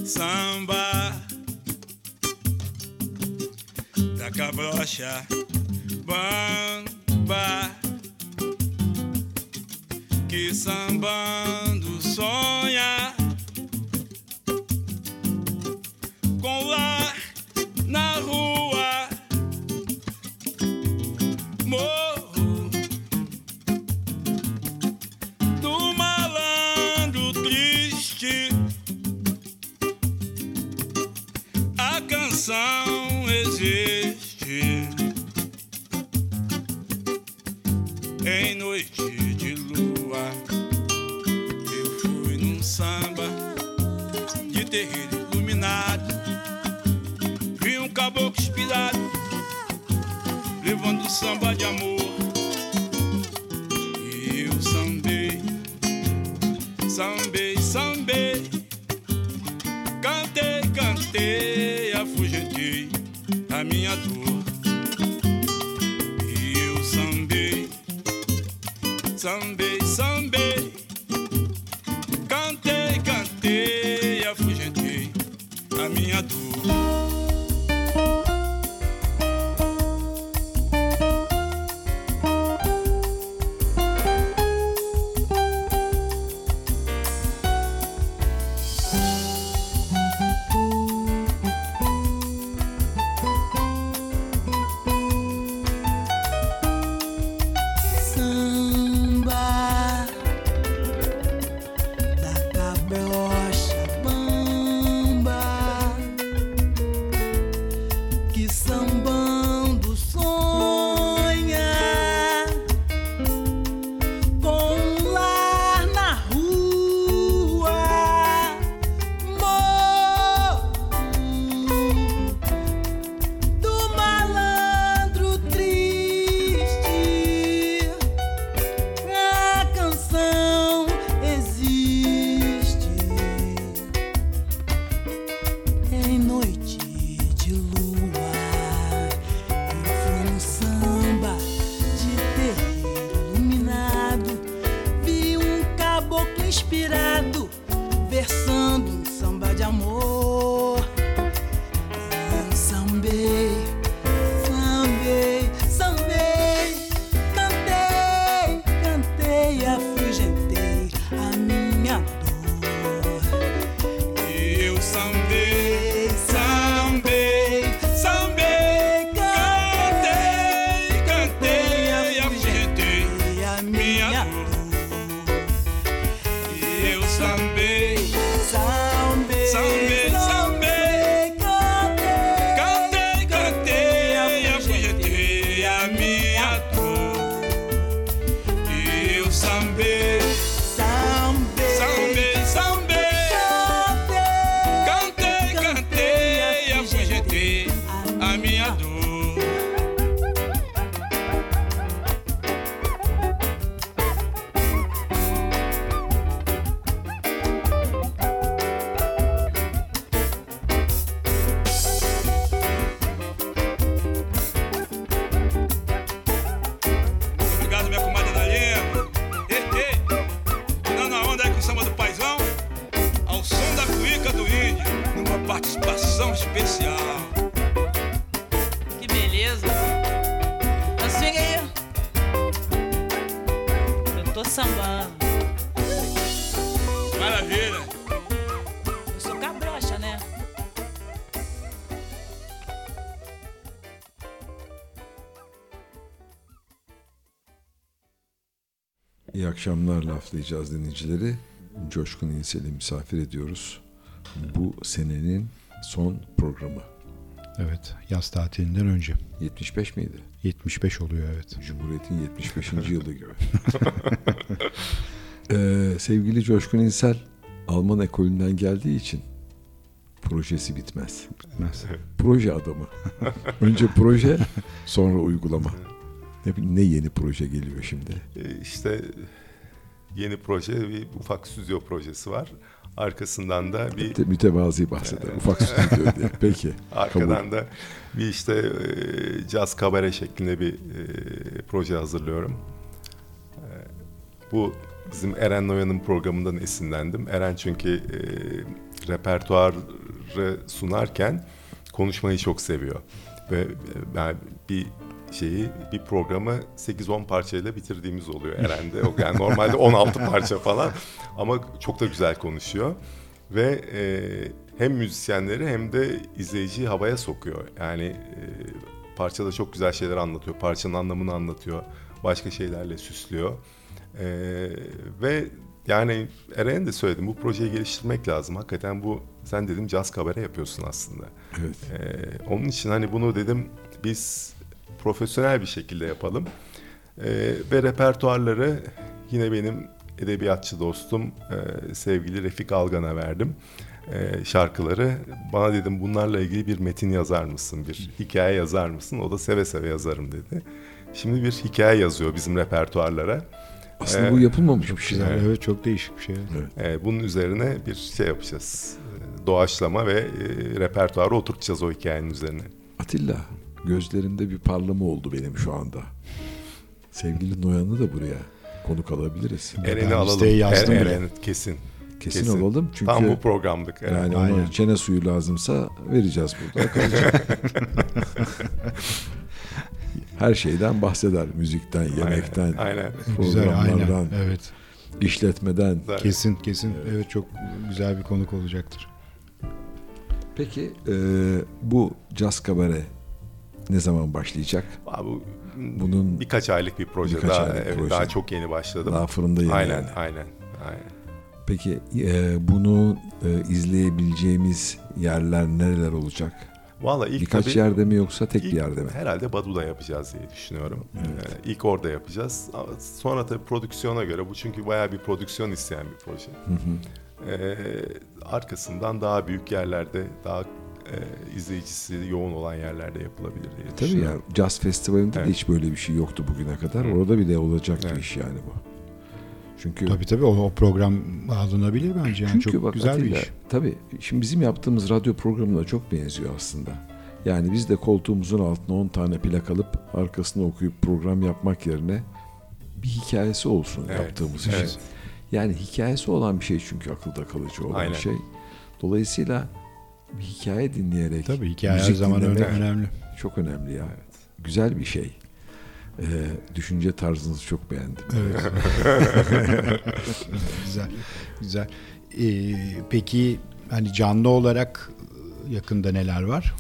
F: samba da cabrocha bamba que samba.
A: Akşamlar laflayacağız dinleyicileri. Coşkun İnsel'i misafir ediyoruz. Bu senenin son programı.
B: Evet yaz tatilinden önce.
A: 75 miydi?
B: 75 oluyor evet.
A: Cumhuriyet'in 75. yılı gibi. Ee, sevgili Coşkun İnsel Alman ekolünden geldiği için projesi bitmez.
B: Bitmez.
A: Proje adamı. Önce proje sonra uygulama. Ne, ne yeni proje geliyor şimdi?
C: E, işte yeni proje bir ufak stüdyo projesi var. Arkasından da bir
A: Müte- Mütevazi bahseder. Ufak stüdyo diye. Peki.
C: arkadan da bir işte e, caz kabare şeklinde bir e, proje hazırlıyorum. E, bu bizim Eren Noyan'ın programından esinlendim. Eren çünkü e, repertuarı sunarken konuşmayı çok seviyor. Ve e, ben bir şeyi bir programı 8-10 parçayla bitirdiğimiz oluyor Eren'de. O Yani normalde 16 parça falan ama çok da güzel konuşuyor ve e, hem müzisyenleri hem de izleyiciyi havaya sokuyor. Yani e, parçada çok güzel şeyler anlatıyor. Parçanın anlamını anlatıyor. Başka şeylerle süslüyor. E, ve yani Eren'e de söyledim bu projeyi geliştirmek lazım. Hakikaten bu sen dedim caz kabare yapıyorsun aslında.
A: Evet.
C: Ee, onun için hani bunu dedim biz profesyonel bir şekilde yapalım. Ee, ve repertuarları yine benim edebiyatçı dostum e, sevgili Refik Algan'a verdim. Ee, şarkıları bana dedim bunlarla ilgili bir metin yazar mısın bir hikaye yazar mısın o da seve seve yazarım dedi. Şimdi bir hikaye yazıyor bizim repertuarlara.
A: Aslında
C: Ee,
A: bu yapılmamış bir şey.
B: Güzel, evet çok değişik bir şey.
C: Ee, bunun üzerine bir şey yapacağız. Ee, Doğaçlama ve e, repertuarı oturtacağız o hikayenin üzerine.
A: Atilla, gözlerimde bir parlama oldu benim şu anda. Sevgili Noyan'ı da buraya konuk alabiliriz.
C: Eren'i alalım.
B: yazdım
C: Eren-
B: bile.
C: Eren, kesin.
A: Kesin, alalım çünkü
C: Tam bu programlık. Eren.
A: yani
B: Aynen.
A: ona çene suyu lazımsa vereceğiz burada. Her şeyden bahseder. Müzikten, yemekten,
C: Aynen.
B: Güzel aynen.
A: programlardan,
B: Evet.
A: işletmeden.
C: aynen.
B: Kesin kesin. Evet çok güzel bir konuk olacaktır.
A: Peki e, bu Caz Kabare ne zaman başlayacak?
C: Abi, bu-
A: Bunun
C: birkaç aylık bir proje
A: birkaç
C: daha.
A: aylık
C: evet,
A: proje.
C: daha çok yeni başladım.
A: Daha fırında yeni
C: aynen,
A: yani.
C: aynen, aynen.
A: Peki e, bunu e, izleyebileceğimiz yerler nereler olacak?
C: Valla ilk
A: Birkaç
C: tabii,
A: yerde mi yoksa tek
C: ilk
A: bir yerde mi?
C: Herhalde Badu'da yapacağız diye düşünüyorum. Ee, ilk orada yapacağız. Sonra tabii prodüksiyona göre bu çünkü bayağı bir prodüksiyon isteyen bir proje. Ee, arkasından daha büyük yerlerde, daha e, izleyicisi yoğun olan yerlerde yapılabilir diye
A: Tabii
C: düşünüyorum.
A: ya Jazz Festivali'nde de
C: Evet.
A: hiç böyle bir şey yoktu bugüne kadar.
C: Hı.
A: Orada bile olacak bir
C: Evet.
A: iş yani bu. Çünkü
B: Tabii tabii o, o program alınabilir bence. Yani
A: çünkü
B: çok
A: bak
B: güzel
A: Atilla,
B: bir iş.
A: Tabii şimdi bizim yaptığımız radyo programına çok benziyor aslında. Yani biz de koltuğumuzun altına 10 tane plak alıp arkasına okuyup program yapmak yerine bir hikayesi olsun
C: Evet,
A: yaptığımız işin.
C: evet.
A: Yani hikayesi olan bir şey çünkü akılda kalıcı olan
C: Aynen.
A: şey. Dolayısıyla bir hikaye dinleyerek
B: Tabii hikaye her
A: müzik
B: zaman önemli.
A: çok önemli ya. Güzel bir şey. Ee, düşünce tarzınızı çok beğendim.
B: Evet. güzel. Güzel. Ee, peki hani canlı olarak yakında neler var?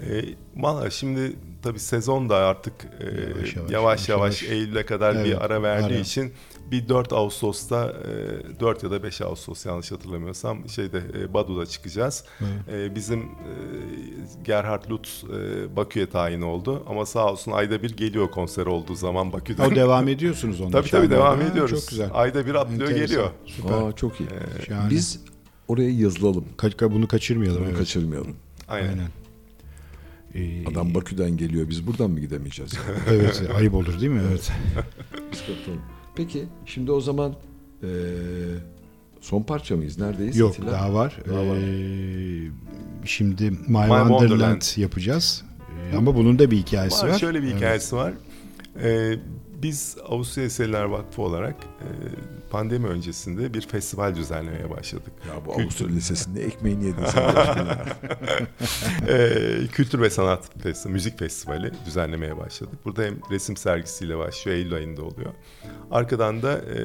C: E, Valla şimdi tabii sezon da artık e,
B: Yavaş
C: yavaş
B: yavaş,
C: yavaş,
B: yavaş yavaş.
C: Eylül'e kadar
B: Evet,
C: bir ara verdiği
B: ara.
C: için bir 4 Ağustos'ta e, 4 ya da 5 Ağustos yanlış hatırlamıyorsam şeyde e, Badu'da çıkacağız. E, bizim e, Gerhard Lutz e, Bakü'ye tayin oldu ama sağ olsun ayda bir geliyor konser olduğu zaman Bakü'den.
B: O devam ediyorsunuz onda.
C: tabii tabii devam
B: Ha,
C: ediyoruz.
B: Çok güzel.
C: Ayda bir atlıyor
B: Enteresan.
C: geliyor.
B: Süper.
A: Aa, çok iyi.
B: Şahane.
A: Biz oraya yazılalım.
B: Ka- bunu kaçırmayalım.
A: Bunu
B: evet.
A: kaçırmayalım.
C: Aynen.
B: Aynen. Ee,
A: Adam Bakü'den geliyor. Biz buradan mı gidemeyeceğiz? yani?
B: evet ayıp olur değil mi? Evet.
A: Peki şimdi o zaman eee, son parça mıyız? Neredeyiz?
B: Yok
A: Atilla?
B: daha var.
A: Daha var.
B: Ee, şimdi My,
C: Wonderland.
B: Wonderland yapacağız. Ee, ama bunun da bir hikayesi var.
C: Var, şöyle bir
B: Evet.
C: hikayesi var. Ee, biz Avusturya Eserler Vakfı olarak e, pandemi öncesinde bir festival düzenlemeye başladık.
A: Ya bu
C: Kültür-
A: Avusturya Lisesi'nde ekmeğini yedin sen.
C: Ee, Kültür ve Sanat Festivali, Müzik Festivali düzenlemeye başladık. Burada hem resim sergisiyle başlıyor, Eylül ayında oluyor. Arkadan da e,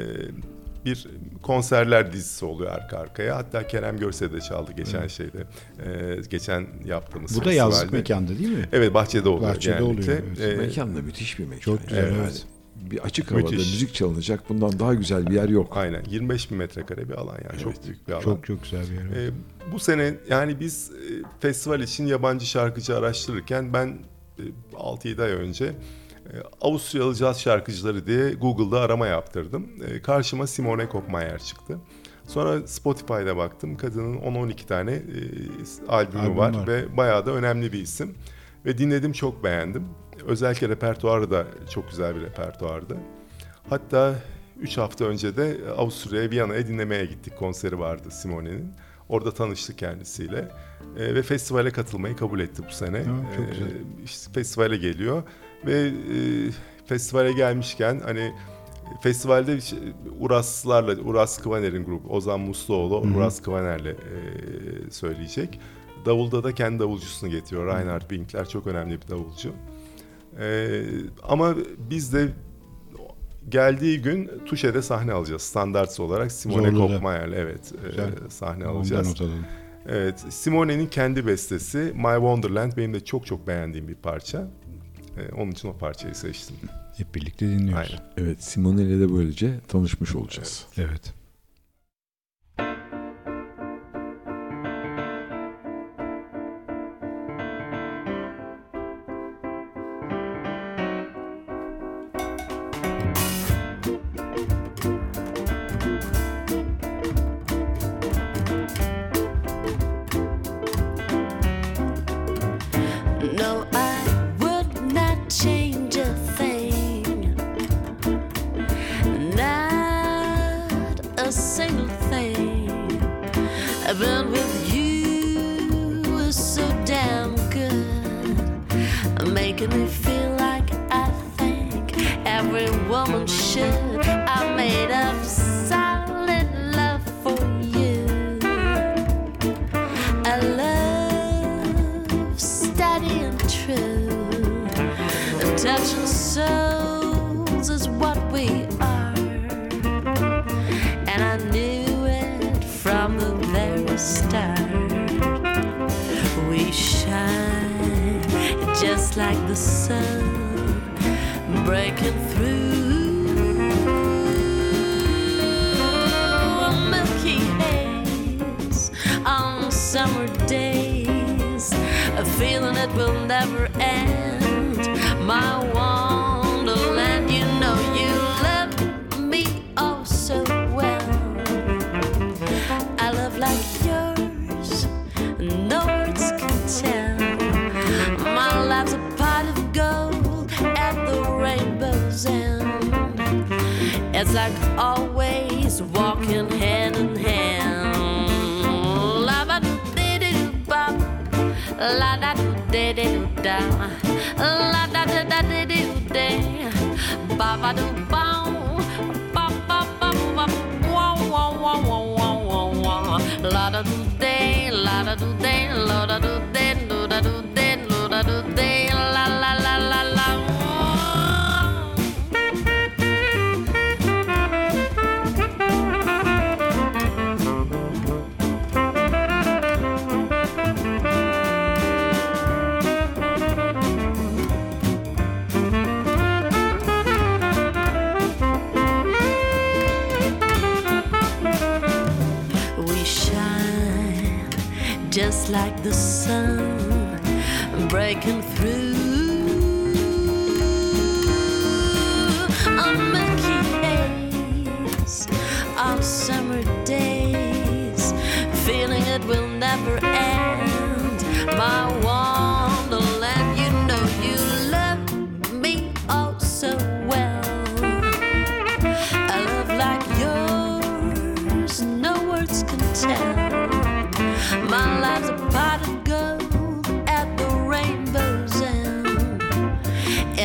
C: bir konserler dizisi oluyor arka arkaya. Hatta Kerem Görse de çaldı geçen şeyde. e, geçen yaptığımız
B: Bu da yazlık mekanda değil mi?
C: Evet bahçede oluyor
B: Bahçede
C: genellikle.
B: oluyor, evet.
C: Ee,
A: Mekan da müthiş bir mekan.
B: Çok güzel,
A: Yani
B: evet.
A: Bir açık havada
C: Müthiş.
A: müzik çalınacak. Bundan daha güzel bir yer yok.
C: Aynen 25 bin metrekare bir alan yani çok
A: Evet.
C: büyük bir alan.
B: Çok çok güzel bir yer.
C: Ee, bu sene yani biz e, festival için yabancı şarkıcı araştırırken ben e, 6-7 ay önce e, Avusturyalı caz şarkıcıları diye Google'da arama yaptırdım. E, karşıma Simone Kopmayer çıktı. Sonra Spotify'da baktım. Kadının 10-12 tane e, albümü
B: Albüm
C: var,
B: var.
C: ve bayağı da önemli bir isim. Ve dinledim çok beğendim. Özellikle repertuarı da çok güzel bir repertuardı. Hatta 3 hafta önce de Avusturya'ya Viyana'ya dinlemeye gittik. Konseri vardı Simone'nin. Orada tanıştık kendisiyle. E, ve festivale katılmayı kabul etti bu sene.
B: Ha, çok güzel.
C: E, işte festivale geliyor ve e, festivale gelmişken hani festivalde şey- Uraslarla, Uras Kıvaner'in grubu, Ozan Musluoğlu, Uras Kıvaner'le e, söyleyecek. Davulda da kendi davulcusunu getiriyor. Reinhard Winkler çok önemli bir davulcu. Ee, ama biz de geldiği gün Tuşe'de sahne alacağız. Standartsı olarak Simone Kopmayer'le evet e, sahne alacağız. Evet, Simone'nin kendi bestesi My Wonderland benim de çok çok beğendiğim bir parça. Ee, onun için o parçayı seçtim.
B: Hep birlikte dinliyoruz.
C: Aynen.
A: Evet, Simone ile de böylece tanışmış olacağız.
B: Evet.
D: evet.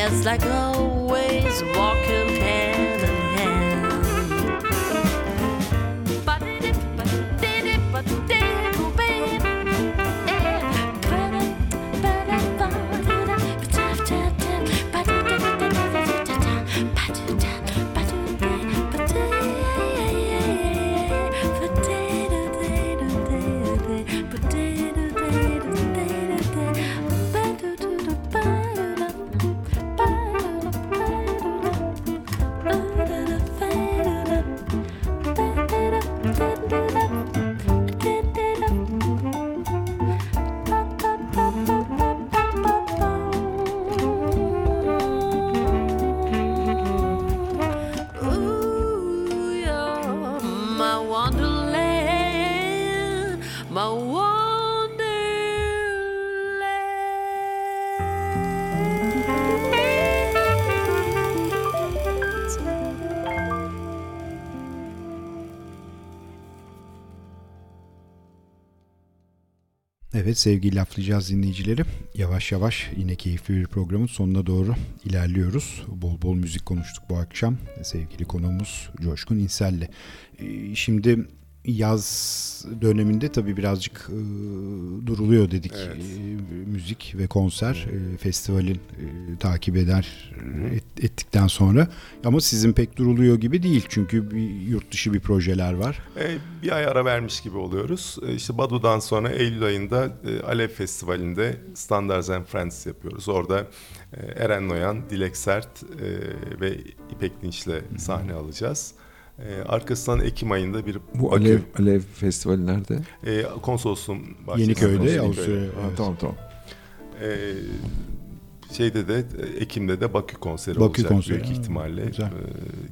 D: It's like always walking.
B: adet sevgiyle laflayacağız dinleyicileri. Yavaş yavaş yine keyifli bir programın sonuna doğru ilerliyoruz. Bol bol müzik konuştuk bu akşam. Sevgili konuğumuz Coşkun İnsel'le. Ee, şimdi yaz döneminde tabii birazcık e, duruluyor dedik.
C: Evet.
B: E, müzik ve konser e, festivalin e, takip eder et- ettikten sonra. Ama sizin pek duruluyor gibi değil. Çünkü bir yurt dışı bir projeler var.
C: E, bir ay ara vermiş gibi oluyoruz. E, işte Badu'dan sonra Eylül ayında e, Alev Festivali'nde Standards and Friends yapıyoruz. Orada e, Eren Noyan, Dilek Sert e, ve İpek Dinç'le sahne alacağız. E, arkasından Ekim ayında bir
A: Bu
C: Bakü,
A: Alev, Alev Festivali nerede?
C: e, konsolosluğun bahçesinde.
B: Yeniköy'de,
C: Yeniköy'de.
B: Avusturya. Evet.
A: Tamam tamam.
C: E, şeyde de e, Ekim'de de Bakü konseri
B: Bakü
C: olacak
B: konseri,
C: büyük ihtimalle.
B: güzel.
C: E,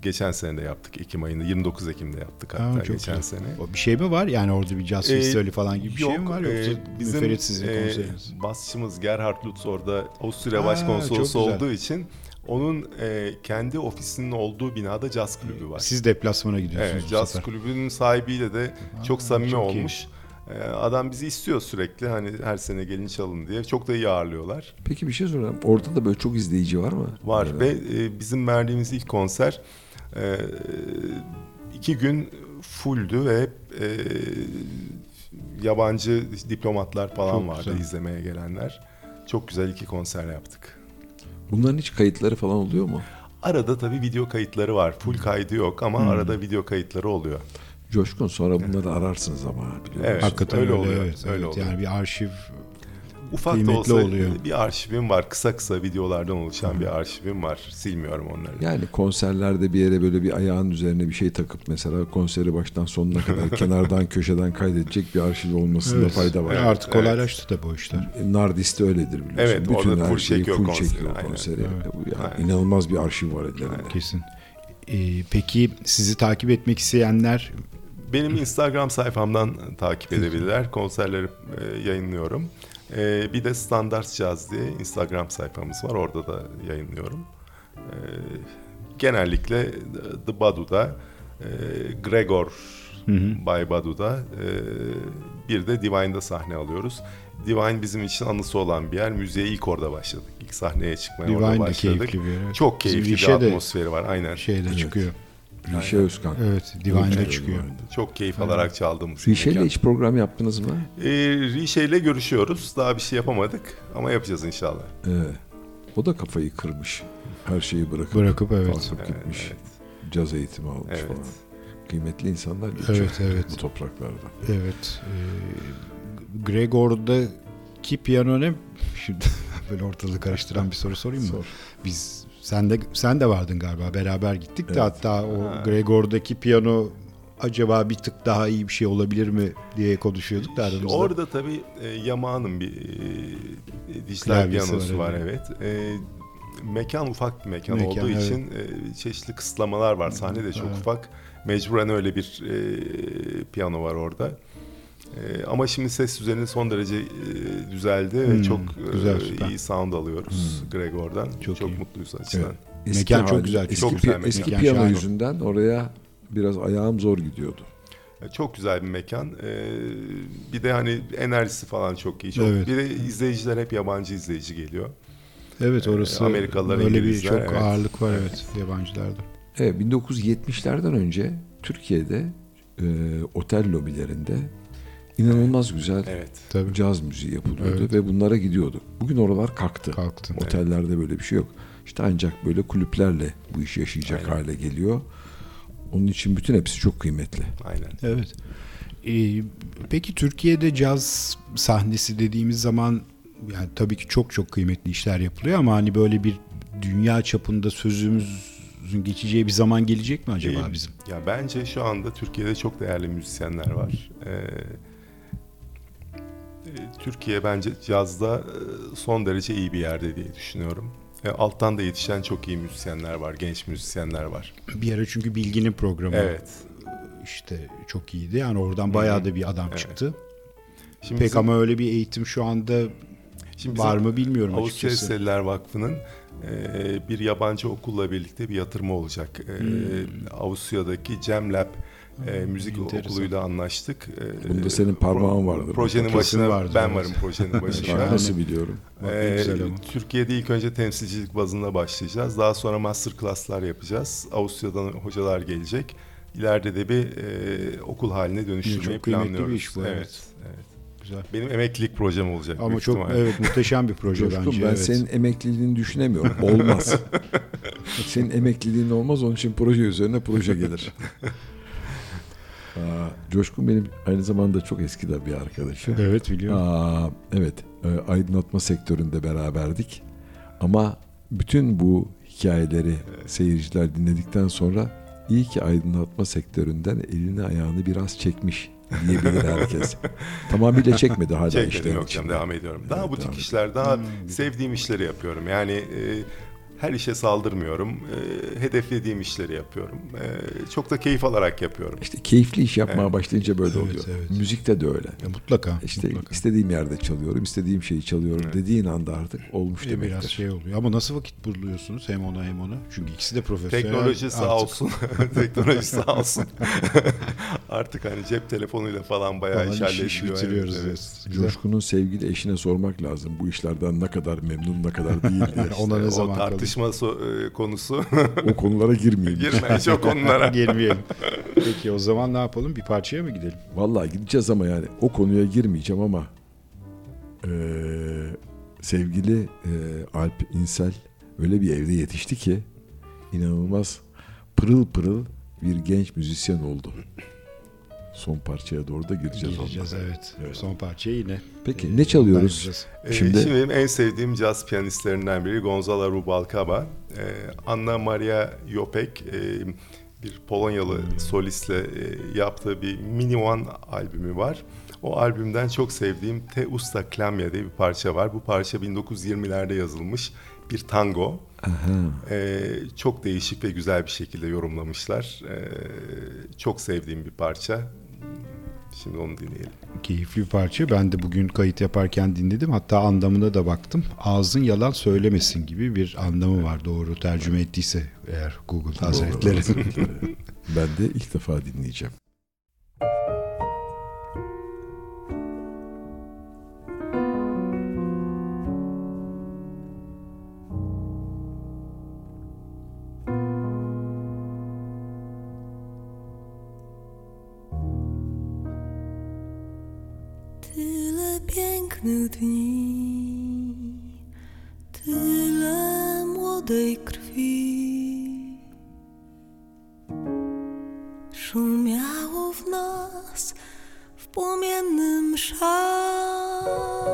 C: geçen sene de yaptık Ekim ayında 29 Ekim'de yaptık hatta
B: Ha,
C: geçen
B: güzel.
C: sene.
B: O Bir şey mi var? Yani orada bir caz
C: Ee,
B: festivali falan gibi bir şey mi
C: yok,
B: var?
C: e,
B: Yoksa
C: bizim
B: müferit sizin
C: e,
B: konseriniz?
C: basçımız Gerhard Lutz orada Avusturya Başkonsolosu olduğu için onun e, kendi ofisinin olduğu binada caz kulübü var.
B: Siz deplasmana gidiyorsunuz
C: Evet, caz
B: sefer.
C: kulübünün sahibiyle de çok samimi
B: çok iyi.
C: olmuş. E, adam bizi istiyor sürekli hani her sene gelin çalın diye. Çok da iyi ağırlıyorlar.
A: Peki bir şey sorayım. Orada da böyle çok izleyici var mı?
C: Var
A: Yani
C: ve e, bizim verdiğimiz ilk konser e, iki gün fulldü ve e, yabancı diplomatlar falan
B: Çok
C: vardı
B: güzel.
C: izlemeye gelenler. Çok güzel iki konser yaptık.
A: Bunların hiç kayıtları falan oluyor mu?
C: Arada tabii video kayıtları var. Full kaydı yok ama arada video kayıtları oluyor.
A: Coşkun sonra bunları ararsınız ama biliyor
C: Evet.
B: Hakikaten
C: Öyle
B: öyle,
C: oluyor,
B: Evet,
C: öyle
B: evet.
C: oluyor.
B: Yani bir arşiv
C: Ufak da olsa
B: oluyor.
C: bir arşivim var. Kısa kısa videolardan oluşan bir arşivim var. Silmiyorum onları.
A: Yani konserlerde bir yere böyle bir ayağın üzerine bir şey takıp mesela konseri baştan sonuna kadar kenardan köşeden kaydedecek bir arşiv olmasında
B: Evet.
A: fayda var.
B: Yani
C: Evet,
B: artık kolaylaştı tabii o işler.
A: E, Nardis'te öyledir biliyorsun.
C: Evet,
A: Bütün
C: orada full çekiyor
A: full
C: konseri,
A: çekiyor
C: aynen.
A: konseri.
B: Evet.
A: Bu yani
C: Aynen.
A: inanılmaz bir arşiv var ellerinde.
B: Kesin. Ee, peki sizi takip etmek isteyenler
C: Benim Instagram sayfamdan takip edebilirler. Konserleri e, yayınlıyorum. E, bir de Standart Jazz diye Instagram sayfamız var. Orada da yayınlıyorum. E, genellikle The Badu'da, e, Gregor Bay Badu'da, e, bir de Divine'da sahne alıyoruz. Divine bizim için anısı olan bir yer. Müziğe ilk orada başladık. İlk sahneye çıkmaya orada
B: Divine de
C: başladık.
B: keyifli bir yer. evet.
C: Çok keyifli bir
B: Rişe de
C: atmosferi var. Aynen.
B: şeyde çıkıyor.
A: Rişe Özkan.
B: Evet, Divine'de
A: Evet,
B: çıkıyor.
C: Çok keyif alarak çaldığımız. mekan.
A: hiç program yaptınız mı?
C: E, Rişe ile görüşüyoruz. Daha bir şey yapamadık ama yapacağız inşallah.
A: Evet. O da kafayı kırmış. Her şeyi bırakıp,
B: Bırakıp evet.
A: kalkıp
C: Evet,
A: gitmiş.
C: evet.
A: Caz eğitimi almış
C: Evet.
A: falan. Kıymetli insanlar geçiyor
B: Evet, evet.
A: bu topraklarda.
B: Evet. Ee, Gregor'daki piyano ne? Şimdi böyle ortalığı karıştıran bir soru sorayım mı?
A: Sor.
B: Biz sen de sen de vardın galiba. Beraber gittik de
A: Evet.
B: hatta o
C: Ha.
B: Gregor'daki piyano acaba bir tık daha iyi bir şey olabilir mi diye konuşuyorduk da aramızda.
C: Orada tabii e, Yamaha'nın bir e, dijital
B: Klavyesi
C: piyanosu
B: var,
C: var, evet. E, mekan ufak bir mekan,
B: Mekan,
C: olduğu
B: evet.
C: için e, çeşitli kısıtlamalar var. Sahne de çok
B: Evet.
C: ufak. Mecburen öyle bir e, piyano var orada. E, ama şimdi ses düzeni son derece e, düzeldi ve
B: Hmm,
C: çok e,
B: güzel, süper.
C: iyi sound alıyoruz Gregor'dan.
B: Çok
C: Çok,
B: iyi.
C: mutluyuz açıdan.
B: Evet. Mekan çok güzel.
A: Eski,
C: Çok güzel
A: pi- eski
B: mekan.
A: piyano
B: Şahane.
A: yüzünden oraya biraz ayağım zor gidiyordu.
C: E, Çok güzel bir mekan. E, bir de hani enerjisi falan çok iyi. Çok,
B: Evet.
C: Bir de izleyiciler hep yabancı izleyici geliyor.
B: Evet orası
C: Ee, Amerikalılar,
B: öyle bir çok
C: evet.
B: ağırlık var evet, yabancılarda.
A: Evet 1970'lerden önce Türkiye'de e, otel lobilerinde inanılmaz güzel
C: Evet.
B: Tabii.
A: caz müziği yapılıyordu
B: Evet.
A: ve bunlara gidiyorduk. Bugün oralar kalktı.
B: Kalktı.
A: Otellerde böyle bir şey yok. İşte ancak böyle kulüplerle bu iş yaşayacak
C: Aynen.
A: hale geliyor. Onun için bütün hepsi çok kıymetli.
C: Aynen.
B: Evet. Ee, peki Türkiye'de caz sahnesi dediğimiz zaman yani tabii ki çok çok kıymetli işler yapılıyor ama hani böyle bir dünya çapında sözümüzün geçeceği bir zaman gelecek mi acaba
C: Ee,
B: bizim?
C: Ya bence şu anda Türkiye'de çok değerli müzisyenler var. Ee, Türkiye bence cazda e, son derece iyi bir yerde diye düşünüyorum. E, alttan da yetişen çok iyi müzisyenler var, genç müzisyenler var.
B: Bir ara çünkü Bilgi'nin programı
C: Evet.
B: işte çok iyiydi. Yani oradan bayağı da bir adam
C: Evet.
B: çıktı.
C: Şimdi
B: Pek
C: bizim-
B: ama öyle bir eğitim şu anda
C: Şimdi
B: var mı bilmiyorum
C: Avusturya
B: açıkçası.
C: Eseliler Vakfı'nın e, bir yabancı okulla birlikte bir yatırımı olacak. E, Avusturya'daki Cem Lab e, müzik
B: enteresan.
C: okuluyla anlaştık. E,
A: Bunda senin parmağın vardır.
C: Projenin başına
B: vardır,
C: ben
B: evet.
C: varım projenin.
B: Şahane.
A: Nasıl biliyorum?
B: Bak ama.
C: Türkiye'de ilk önce temsilcilik bazında başlayacağız. Daha sonra master class'lar yapacağız. Avusturya'dan hocalar gelecek. ileride de bir e, okul haline dönüştürmeyi
B: Çok kıymetli bir
C: planlıyoruz.
B: iş bu, evet.
C: evet.
B: Güzel.
C: Benim emeklilik projem olacak.
B: Ama çok
C: ihtimalle.
B: evet muhteşem bir proje
A: Coşkun
B: bence.
A: ben
B: evet.
A: senin emekliliğini düşünemiyorum. Olmaz. senin emekliliğin olmaz. Onun için proje üzerine proje gelir. Aa, Coşkun benim aynı zamanda çok eski de bir arkadaşım.
B: Evet biliyorum.
A: Aa, evet, e, aydınlatma sektöründe beraberdik. Ama bütün bu hikayeleri seyirciler dinledikten sonra iyi ki aydınlatma sektöründen elini ayağını biraz çekmiş diyebilir herkes. Tamamıyla çekmedi hala
C: Çekmedim
A: işlerin
C: yok canım devam ediyorum. Daha
A: Evet,
C: butik işler, daha
B: Hmm.
C: sevdiğim işleri yapıyorum. Yani e, her işe saldırmıyorum. E, hedeflediğim işleri yapıyorum. E, çok da keyif alarak yapıyorum.
A: İşte keyifli iş yapmaya
C: Evet.
A: başlayınca böyle
B: Evet,
A: oluyor.
B: evet.
A: Müzikte de öyle.
B: Ya mutlaka.
A: İşte
B: mutlaka.
A: istediğim yerde çalıyorum, istediğim şeyi çalıyorum
C: Evet.
A: dediğin anda artık olmuş
B: E,
A: demektir.
B: biraz şey oluyor. Ama nasıl vakit buluyorsunuz hem ona hem ona? Çünkü ikisi de profesyonel.
C: Teknoloji sağ
B: artık.
C: olsun. Teknoloji sağ olsun. Artık hani cep telefonuyla falan bayağı
B: Falan
C: iş hallediliyor.
B: bitiriyoruz,
C: Evet.
A: Coşkun'un sevgili eşine sormak lazım. Bu işlerden ne kadar memnun, ne kadar değil diye.
B: Ona ne
C: o
B: zaman kalır?
C: Tartışma so- e, konusu.
A: o konulara girmeyeyim.
C: Girme çok onlara.
B: Girmeyelim. Peki o zaman ne yapalım? Bir parçaya mı gidelim?
A: Vallahi gideceğiz ama yani o konuya girmeyeceğim ama eee, sevgili eee, Alp İnsel öyle bir evde yetişti ki inanılmaz pırıl pırıl bir genç müzisyen oldu. Son parçaya doğru da gireceğiz.
B: Gireceğiz evet.
A: Evet.
B: Son parçaya yine.
A: Peki
B: e,
A: ne çalıyoruz?
C: Ee,
A: Şimdi-
C: Şimdi, benim en sevdiğim caz piyanistlerinden biri Gonzalo Rubalcaba. Ee, Anna Maria Jopek e, bir Polonyalı solistle e, yaptığı bir Mini One albümü var. O albümden çok sevdiğim Te Usta Klamya diye bir parça var. Bu parça 1920'lerde yazılmış bir tango. Ee, çok değişik ve güzel bir şekilde yorumlamışlar. Ee, çok sevdiğim bir parça. Şimdi onu dinleyelim.
B: Keyifli bir parça. Ben de bugün kayıt yaparken dinledim. Hatta anlamına da baktım. Ağzın yalan söylemesin gibi bir anlamı var. Doğru tercüme ettiyse eğer Google Hazretleri.
A: Ben de ilk defa dinleyeceğim.
D: Szale.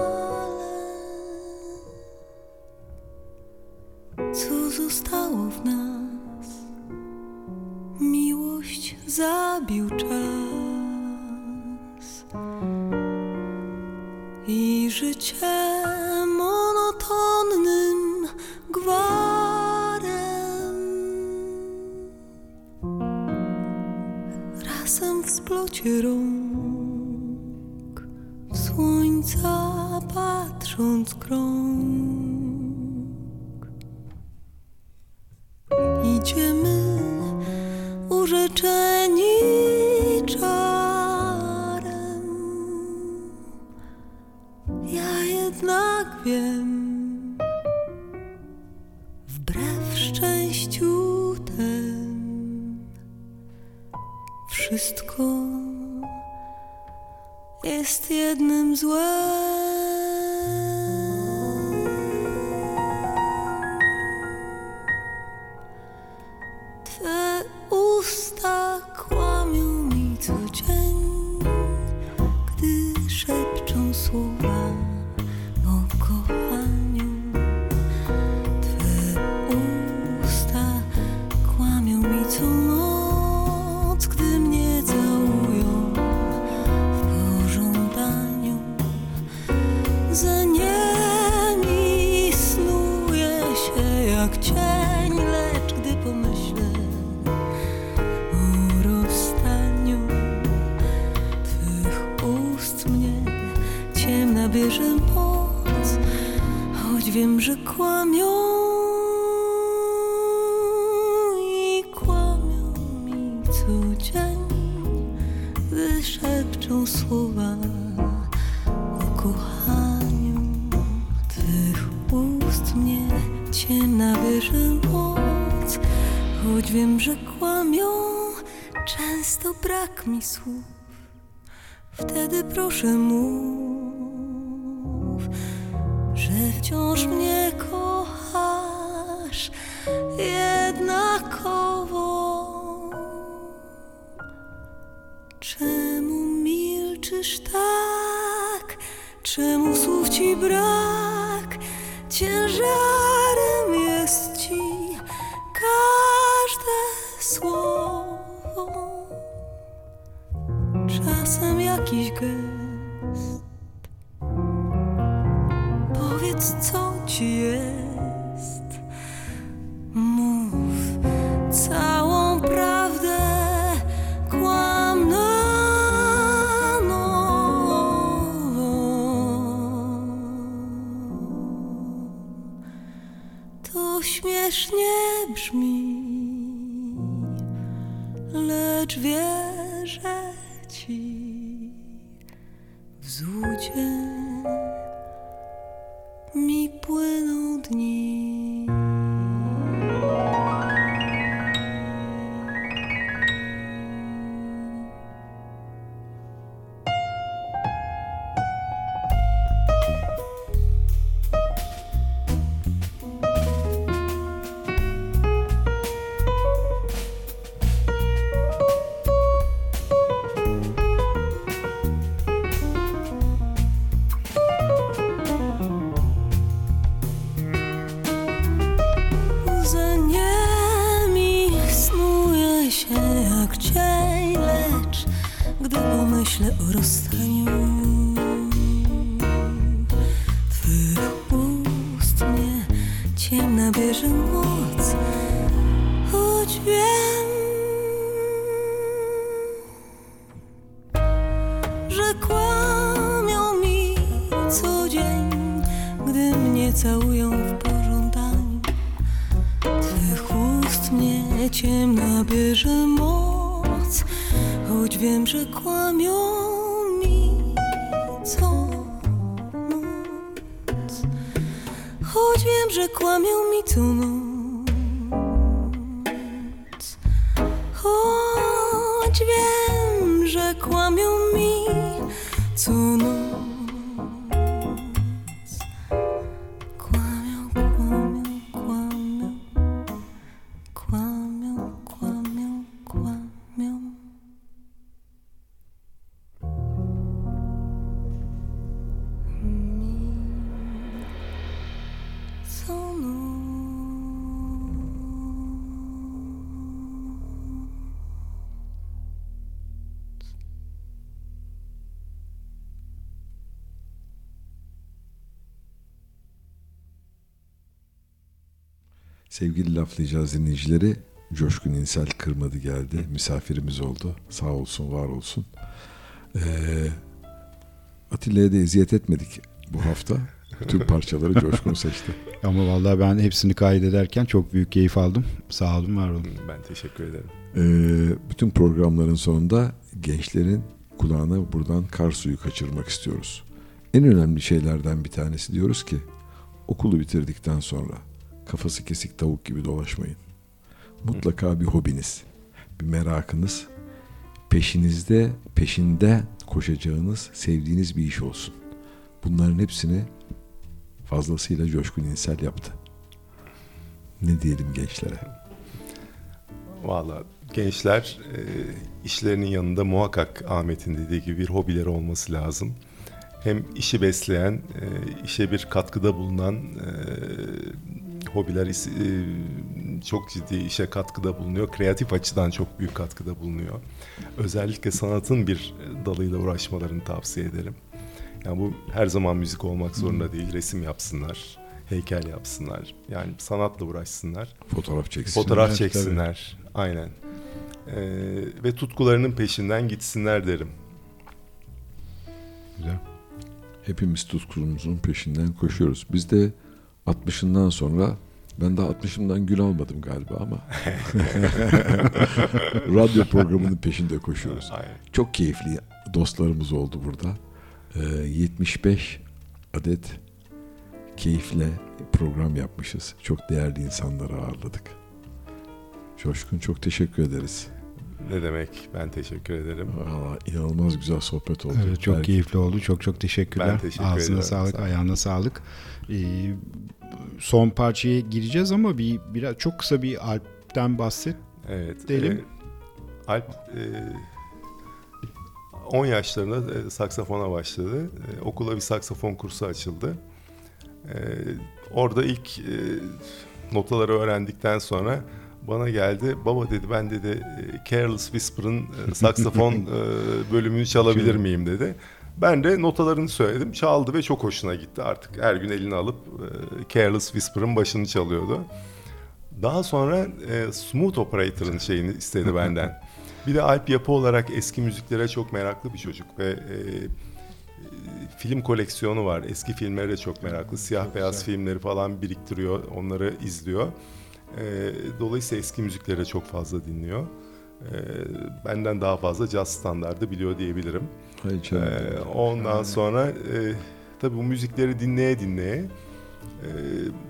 D: Co zostało w nas? Miłość zabił czas i życie monotonnym gwarem. Razem w splocie rąk, słońca patrząc krąg. Idziemy urzeczeni czarem. Ja jednak wiem, wbrew szczęściu tem, wszystko jest jednym złem. Cuckoo. 根。Że kłamią mi co dzień, gdy mnie całują w pożądaniu. Twych ust mnie ciemna bierze moc, choć wiem, że kłamią mi co noc. Choć wiem, że kłamią mi co noc. Choć wiem, że kłamią
A: Sevgili laflayacağız dinleyicileri Coşkun İnsel kırmadı geldi. Misafirimiz oldu. Sağ olsun var olsun. Ee, Atilla'ya da eziyet etmedik bu hafta. Bütün parçaları Coşkun seçti.
B: Ama vallahi ben hepsini kaydederken çok büyük keyif aldım. Sağ olun, var olun.
C: Ben teşekkür ederim.
A: Ee, bütün programların sonunda gençlerin kulağına buradan kar suyu kaçırmak istiyoruz. En önemli şeylerden bir tanesi diyoruz ki okulu bitirdikten sonra kafası kesik tavuk gibi dolaşmayın. Mutlaka bir hobiniz, bir merakınız, peşinizde, peşinde koşacağınız, sevdiğiniz bir iş olsun. Bunların hepsini fazlasıyla Coşkun İnsel yaptı. Ne diyelim gençlere?
C: Valla gençler e, işlerinin yanında muhakkak Ahmet'in dediği gibi bir hobileri olması lazım. Hem işi besleyen, e, işe bir katkıda bulunan e, hobiler e, çok ciddi işe katkıda bulunuyor. Kreatif açıdan çok büyük katkıda bulunuyor. Özellikle sanatın bir dalıyla uğraşmalarını tavsiye ederim. Yani bu her zaman müzik olmak zorunda değil. Resim yapsınlar, heykel yapsınlar. Yani sanatla uğraşsınlar.
A: Fotoğraf çeksin.
C: Fotoğraf çeksinler. Aynen. Ee, ve tutkularının peşinden gitsinler derim.
B: Güzel.
A: Hepimiz tutkumuzun peşinden koşuyoruz. Biz de 60'ından sonra ben daha 60'ımdan gün almadım galiba ama radyo programının peşinde koşuyoruz.
C: Aynen.
A: Çok keyifli dostlarımız oldu burada. Ee, 75 adet keyifle program yapmışız. Çok değerli insanları ağırladık. Coşkun çok teşekkür ederiz.
C: Ne demek? Ben teşekkür ederim.
A: Valla inanılmaz güzel sohbet oldu.
B: Evet, çok
A: Belki-
B: keyifli oldu. Çok çok teşekkürler.
C: Ben teşekkür
B: Ağzına
C: ederim.
B: sağlık,
C: Sağ
B: ayağına sağlık. Ee, son parçaya gireceğiz ama bir biraz çok kısa bir Alp'ten bahset.
C: Evet. E, Alp e, 10 yaşlarında e, saksafona başladı. E, okula bir saksafon kursu açıldı. E, orada ilk e, notaları öğrendikten sonra bana geldi. Baba dedi ben dedi Careless Whisper'ın e, saksafon e, bölümünü çalabilir miyim dedi. Ben de notalarını söyledim. Çaldı ve çok hoşuna gitti. Artık her gün eline alıp e, Careless Whisper'ın başını çalıyordu. Daha sonra e, Smooth Operator'ın şeyini istedi benden. Bir de Alp yapı olarak eski müziklere çok meraklı bir çocuk ve e, e, film koleksiyonu var. Eski filmlere de çok meraklı. Siyah beyaz filmleri falan biriktiriyor, onları izliyor. E, dolayısıyla eski müzikleri de çok fazla dinliyor. E, benden daha fazla caz standardı biliyor diyebilirim.
A: Hay canım.
C: Ee, ondan sonra e, tabii bu müzikleri dinleye dinleye e,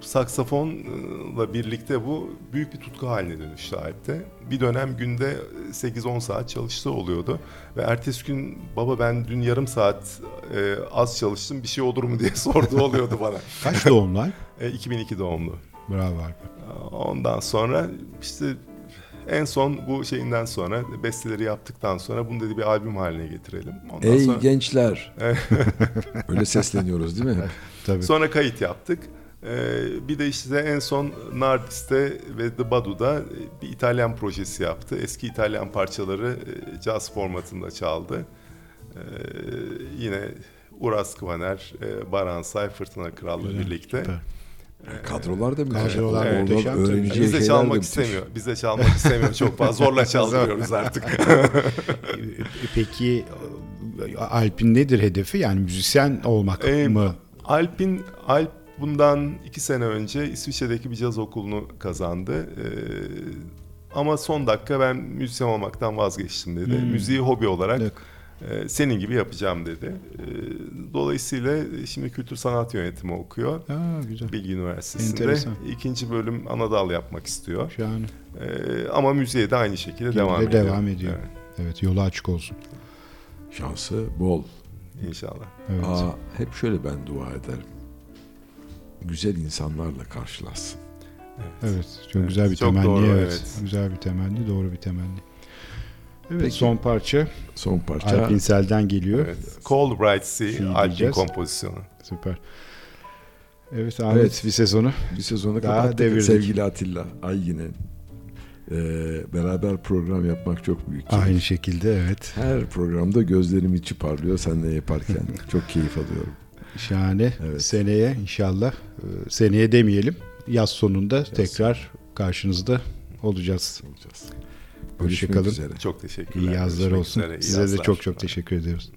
C: saksafonla birlikte bu büyük bir tutku haline dönüştü Alp'te. Bir dönem günde 8-10 saat çalıştığı oluyordu. Ve ertesi gün baba ben dün yarım saat e, az çalıştım bir şey olur mu diye sorduğu oluyordu bana.
B: Kaç doğumlu Alp?
C: E, 2002 doğumlu.
B: Bravo Alp.
C: Ondan sonra işte en son bu şeyinden sonra besteleri yaptıktan sonra bunu dedi bir albüm haline getirelim. Ondan
A: Ey
C: sonra...
A: gençler. Öyle sesleniyoruz değil mi?
B: Tabii.
C: Sonra kayıt yaptık. Ee, bir de işte en son Nardis'te ve The Badu'da bir İtalyan projesi yaptı. Eski İtalyan parçaları e, jazz formatında çaldı. Ee, yine Uras Kvaner, e, Baran Say, Fırtına Kral'la birlikte.
B: süper.
A: Kadrolar da müthiş.
B: Kadrolar
A: Oradan
B: muhteşem
A: öğreneceği
C: Biz de çalmak istemiyor. Biz de çalmak istemiyor çok fazla. Zorla çaldırıyoruz artık.
B: E, Peki Alp'in nedir hedefi? Yani müzisyen olmak
C: Ee,
B: mı?
C: Alp'in Alp bundan iki sene önce İsviçre'deki bir caz okulunu kazandı. Ee, ama son dakika ben müzisyen olmaktan vazgeçtim dedi.
B: Hmm.
C: Müziği hobi olarak
B: Yok.
C: E, senin gibi yapacağım dedi. Ee, dolayısıyla şimdi kültür sanat yönetimi okuyor.
B: Aa, güzel.
C: Bilgi Üniversitesi'nde.
B: Enteresan.
C: ikinci bölüm anadal yapmak istiyor.
B: Şahane.
C: Ee, ama müziğe de aynı şekilde
B: Gibi
C: devam
B: de
C: ediyor.
B: devam ediyor.
C: Evet,
B: Evet yolu açık olsun.
A: Şansı bol.
C: inşallah.
B: Evet.
A: Aa, hep şöyle ben dua ederim. Güzel insanlarla karşılaşsın.
B: Evet, çok
C: Evet,
B: güzel bir
C: çok
B: temenni.
C: doğru,
B: evet.
C: evet.
B: Güzel bir temenni, doğru bir temenni. Evet,
A: Peki.
B: son parça
A: Son parça.
B: Alp İnsel'den geliyor.
C: Evet. Cold Bright Sea, Alp'in kompozisyonu.
B: Süper. Evet Ahmet
A: Evet.
B: bir sezonu.
A: Bir sezonu
B: Daha
A: kapattık.
B: devirdik.
A: Sevgili Atilla Aygin'in ee, beraber program yapmak çok büyük. keyif.
B: Aynı şekilde evet.
A: Her programda gözlerim içi parlıyor seninle yaparken. çok keyif alıyorum.
B: Şahane.
A: Evet.
B: Seneye inşallah e, seneye demeyelim. Yaz sonunda tekrar karşınızda olacağız.
A: Olacağız.
B: Hoşça
A: Görüşmek
B: kalın.
A: üzere.
C: Çok teşekkürler.
B: İyi yazlar
C: Görüşmek
B: olsun.
C: üzere, iyi
B: Size de
C: yazlar.
B: çok çok teşekkür ediyoruz.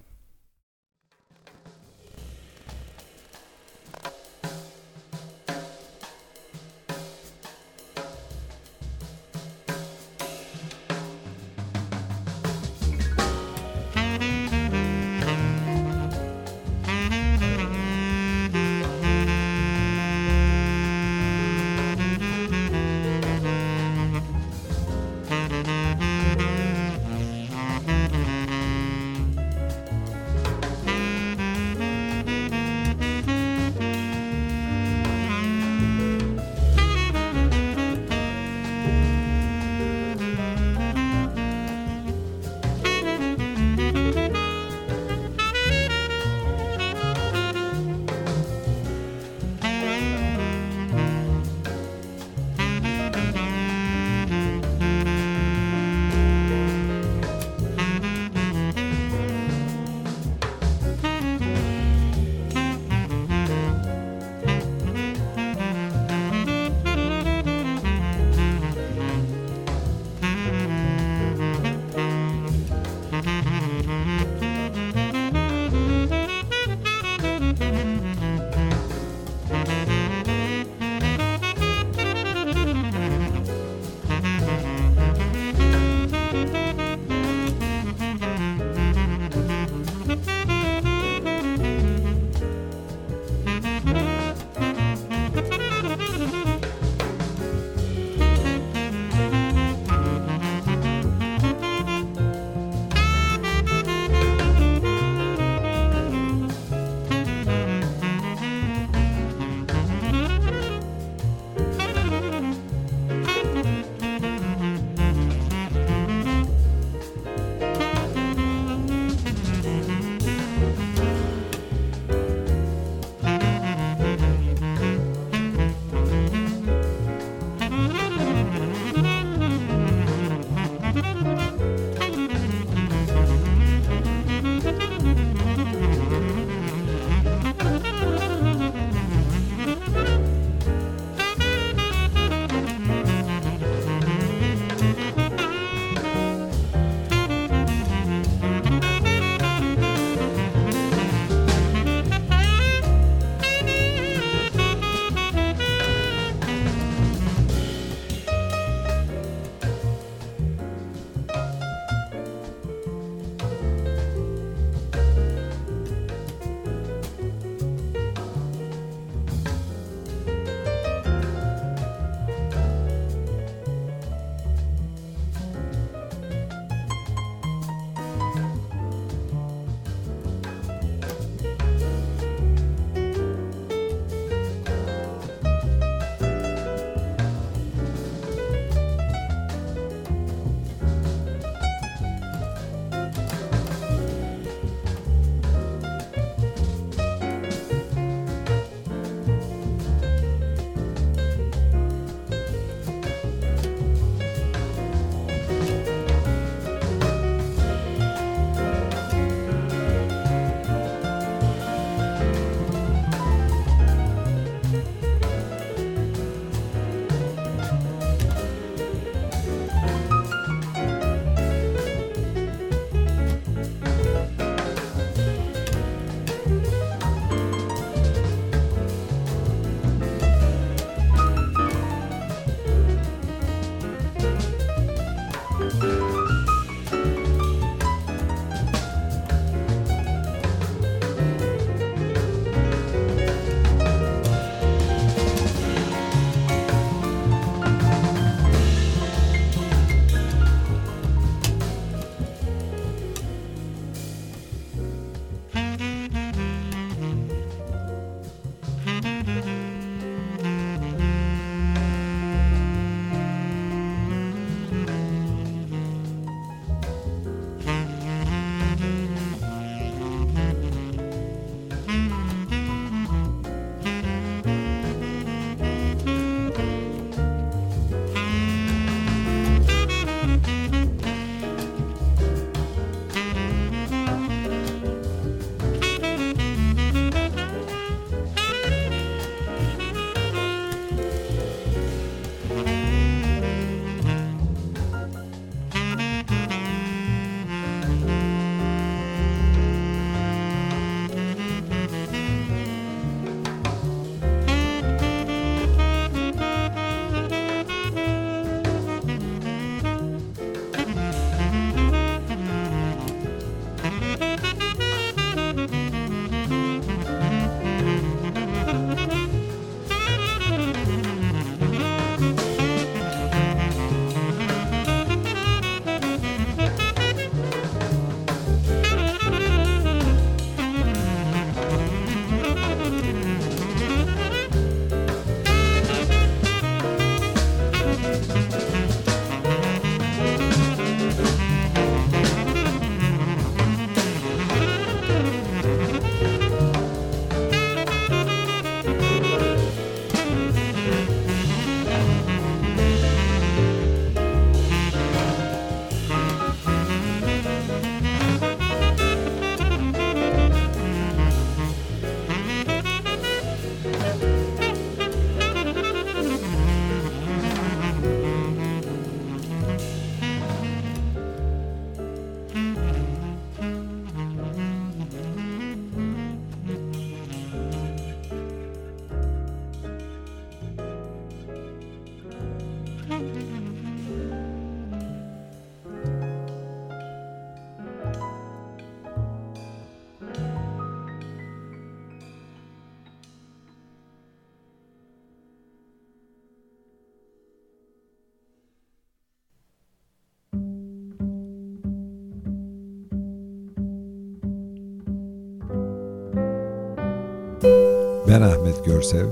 A: Ahmet Görsev.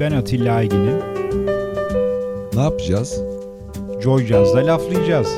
B: Ben Atilla Aygin'im.
A: Ne yapacağız?
B: Joy Jazz'da laflayacağız.